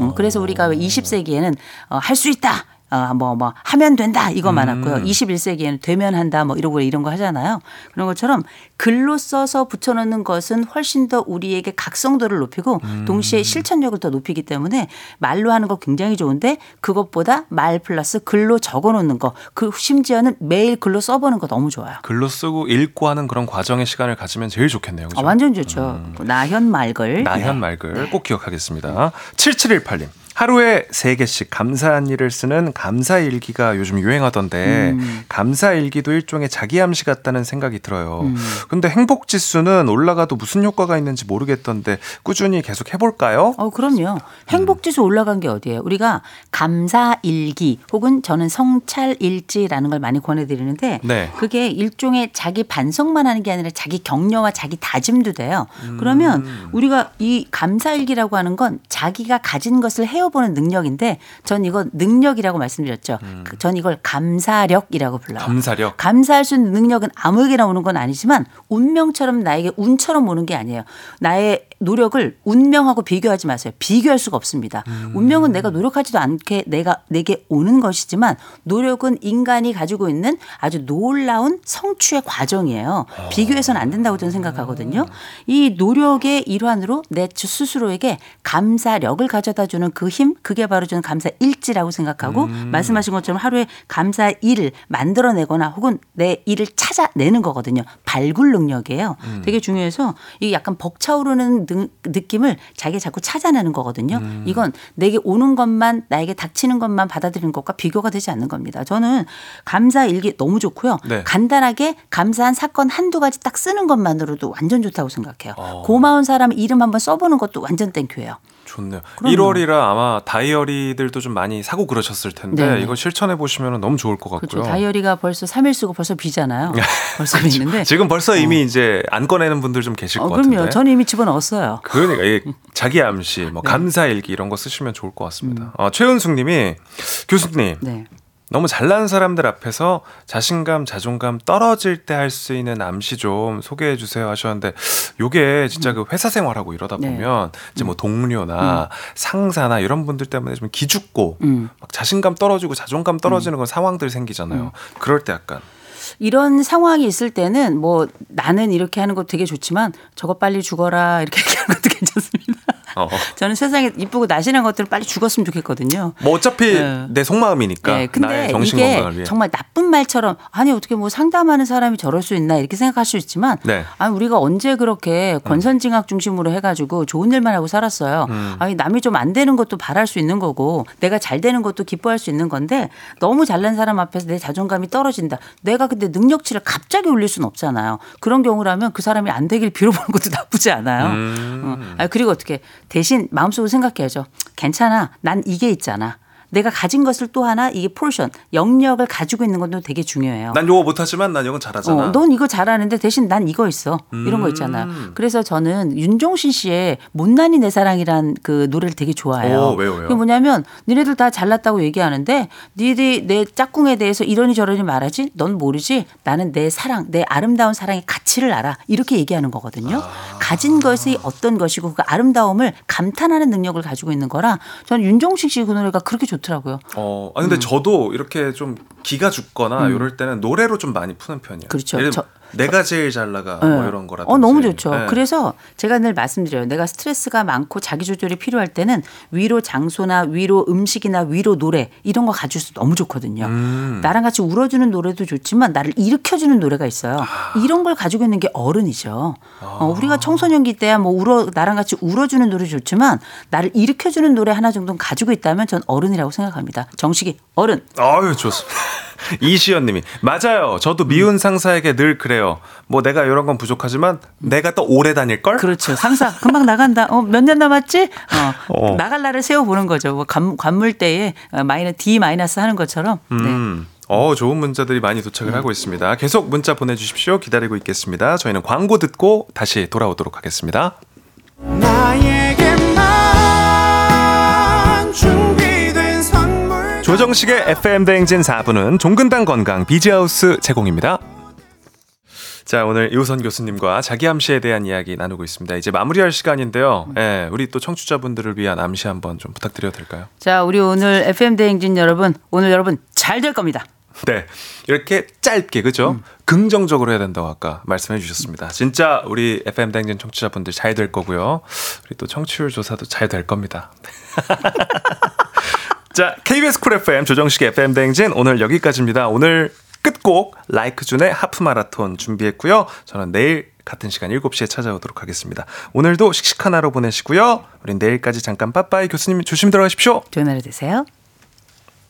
음, 그래서 우리가 20세기에는 어, 할수 있다. 어, 뭐, 뭐, 하면 된다. 이거 많았고요. 21세기에는 되면 한다. 뭐, 이러고 이런 거 하잖아요. 그런 것처럼 글로 써서 붙여넣는 것은 훨씬 더 우리에게 각성도를 높이고 동시에 실천력을 더 높이기 때문에 말로 하는 거 굉장히 좋은데 그것보다 말 플러스 글로 적어 놓는 거. 그 심지어는 매일 글로 써보는 거 너무 좋아요. 글로 쓰고 읽고 하는 그런 과정의 시간을 가지면 제일 좋겠네요. 그죠? 아, 완전 좋죠. 나현 말글. 나현 말글 꼭 기억하겠습니다. 7718님. 하루에 세개씩 감사한 일을 쓰는 감사일기가 요즘 유행하던데 감사일기도 일종의 자기암시 같다는 생각이 들어요. 근데 행복 지수는 올라가도 무슨 효과가 있는지 모르겠던데 꾸준히 계속 해볼까요? 어, 그럼요. 행복지수 올라간 게 어디예요? 우리가 감사일기 혹은 저는 성찰일지라는 걸 많이 권해드리는데 네. 그게 일종의 자기 반성만 하는 게 아니라 자기 격려와 자기 다짐도 돼요. 그러면 우리가 이 감사일기라고 하는 건 자기가 가진 것을 헤어 보는 능력인데 전 이거 능력이라고 말씀드렸죠. 그전 이걸 감사력이라고 불러요. 감사력. 감사할 수 있는 능력은 아무에게나 오는 건 아니지만 운명처럼 나에게 운처럼 오는 게 아니에요. 나의 노력을 운명하고 비교하지 마세요. 비교할 수가 없습니다. 운명은 내가 노력하지도 않게 내가 내게 오는 것이지만 노력은 인간이 가지고 있는 아주 놀라운 성취의 과정이에요. 비교해서는 안 된다고 저는 생각하거든요. 이 노력의 일환으로 내 스스로에게 감사력을 가져다 주는 그 힘, 그게 바로 저는 감사 일지라고 생각하고 말씀하신 것처럼 하루에 감사 일을 만들어내거나 혹은 내 일을 찾아내는 거거든요. 발굴 능력이에요. 되게 중요해서 이 약간 벅차오르는 느, 느낌을 자기가 자꾸 찾아내는 거거든요. 이건 내게 오는 것만 나에게 닥치는 것만 받아들이는 것과 비교가 되지 않는 겁니다. 저는 감사 일기 너무 좋고요. 네. 간단하게 감사한 사건 한두 가지 딱 쓰는 것만으로도 완전 좋다고 생각해요. 어. 고마운 사람 이름 한번 써보는 것도 완전 땡큐예요. 좋네요. 그럼요. 1월이라 아마 다이어리들도 좀 많이 사고 그러셨을 텐데 네네. 이거 실천해 보시면 너무 좋을 것 같고요. 그렇죠. 다이어리가 벌써 3일 쓰고 벌써 비잖아요. 벌써 비는데. 지금 벌써 이미 이제 안 꺼내는 분들 좀 계실 어, 것 같은데. 그럼요. 저는 이미 집어넣었어요. 그러니까 이 자기 암시, 네. 뭐 감사 일기 이런 거 쓰시면 좋을 것 같습니다. 어, 최은숙님이 교수님 네. 너무 잘난 사람들 앞에서 자신감, 자존감 떨어질 때 할 수 있는 암시 좀 소개해 주세요 하셨는데 요게 진짜 그 회사 생활하고 이러다 음. 네. 보면 이제 뭐 동료나 상사나 이런 분들 때문에 좀 기죽고 음. 막 자신감 떨어지고 자존감 떨어지는 그런 상황들 생기잖아요. 그럴 때 약간 이런 상황이 있을 때는 뭐 나는 이렇게 하는 것도 되게 좋지만 저거 빨리 죽어라 이렇게 얘기하는 것도 괜찮습니다. 어. 저는 세상에 이쁘고 날씬한 것들을 빨리 죽었으면 좋겠거든요. 뭐 어차피 네. 내 속마음이니까 네, 근데 이게. 정말 나쁜 말처럼 아니 어떻게 뭐 상담하는 사람이 저럴 수 있나 이렇게 생각할 수 있지만 네. 아니 우리가 언제 그렇게 권선징악 중심으로 해가지고 좋은 일만 하고 살았어요. 음. 아니 남이 좀 안 되는 것도 바랄 수 있는 거고 내가 잘 되는 것도 기뻐할 수 있는 건데 너무 잘난 사람 앞에서 내 자존감이 떨어진다. 내가 근데 능력치를 갑자기 올릴 수는 없잖아요. 그런 경우라면 그 사람이 안 되길 빌어보는 것도 나쁘지 않아요. 음. 어. 아, 그리고 어떻게 대신 마음속으로 생각해야죠. 괜찮아. 난 이게 있잖아. 내가 가진 것을 또 하나 이게 포션 영역을 가지고 있는 것도 되게 중요해요. 난 요거 못하지만 난 이건 잘하잖아. 어, 넌 이거 잘하는데 대신 난 이거 있어. 이런 거 있잖아요. 음. 그래서 저는 윤종신 씨의 못난이 내 사랑이란 그 노래를 되게 좋아해요. 오, 왜요, 왜요? 그게 뭐냐면 니네들 다 잘났다고 얘기하는데 니들이 내 짝꿍에 대해서 이러니 저러니 말하지? 넌 모르지? 나는 내 사랑, 내 아름다운 사랑의 가치를 알아. 이렇게 얘기하는 거거든요. 아. 가진 것이 어떤 것이고 그 아름다움을 감탄하는 능력을 가지고 있는 거라 저는 윤종신 씨 그 노래가 그렇게 좋더라고요. 어, 아 음. 근데 저도 이렇게 좀 기가 죽거나 이럴 때는 노래로 좀 많이 푸는 편이에요. 그렇죠. 예를 저- 내가 제일 잘 나가 네. 뭐 이런 거라든지. 어, 너무 좋죠. 네. 그래서 제가 늘 말씀드려요. 내가 스트레스가 많고 자기 조절이 필요할 때는 위로 장소나 위로 음식이나 위로 노래 이런 거 가질 수 너무 좋거든요. 음. 나랑 같이 울어주는 노래도 좋지만 나를 일으켜주는 노래가 있어요. 아. 이런 걸 가지고 있는 게 어른이죠. 어, 우리가 청소년기 때야 뭐 울어 나랑 같이 울어주는 노래 좋지만 나를 일으켜주는 노래 하나 정도는 가지고 있다면 전 어른이라고 생각합니다. 정식이 어른. 아유 좋습니다. 이시연님이 맞아요. 저도 미운 상사에게 늘 그래요. 뭐 내가 이런 건 부족하지만 내가 또 오래 다닐 걸. 그렇죠. 상사 금방 나간다. 어, 몇 년 남았지? 어, 어. 나갈 날을 세워 보는 거죠. 뭐 관, 관물대에 어, 마이너 D 마이너스 하는 것처럼. 네. 음. 어, 좋은 문자들이 많이 도착을 하고 있습니다. 계속 문자 보내주십시오. 기다리고 있겠습니다. 저희는 광고 듣고 다시 돌아오도록 하겠습니다. 조정식의 FM 대행진 4부는 종근당 건강 비지하우스 제공입니다. 자, 오늘 이호선 교수님과 자기 암시에 대한 이야기 나누고 있습니다. 이제 마무리할 시간인데요. 예, 우리 또 청취자분들을 위한 암시 한번 좀 부탁드려도 될까요? 자, 우리 오늘 FM 대행진 여러분, 오늘 여러분 잘 될 겁니다. 네. 이렇게 짧게, 그죠? 긍정적으로 해야 된다고 아까 말씀해 주셨습니다. 진짜 우리 FM 대행진 청취자분들 잘 될 거고요. 우리 또 청취율 조사도 잘 될 겁니다. 자, KBS 쿨 FM 조정식 FM 대행진 오늘 여기까지입니다. 오늘 끝곡 라이크준의 하프 마라톤 준비했고요. 저는 내일 같은 시간 7시에 찾아오도록 하겠습니다. 오늘도 씩씩한 하루 보내시고요. 우린 내일까지 잠깐 빠빠이 교수님 조심 들어가십시오. 좋은 하루 되세요.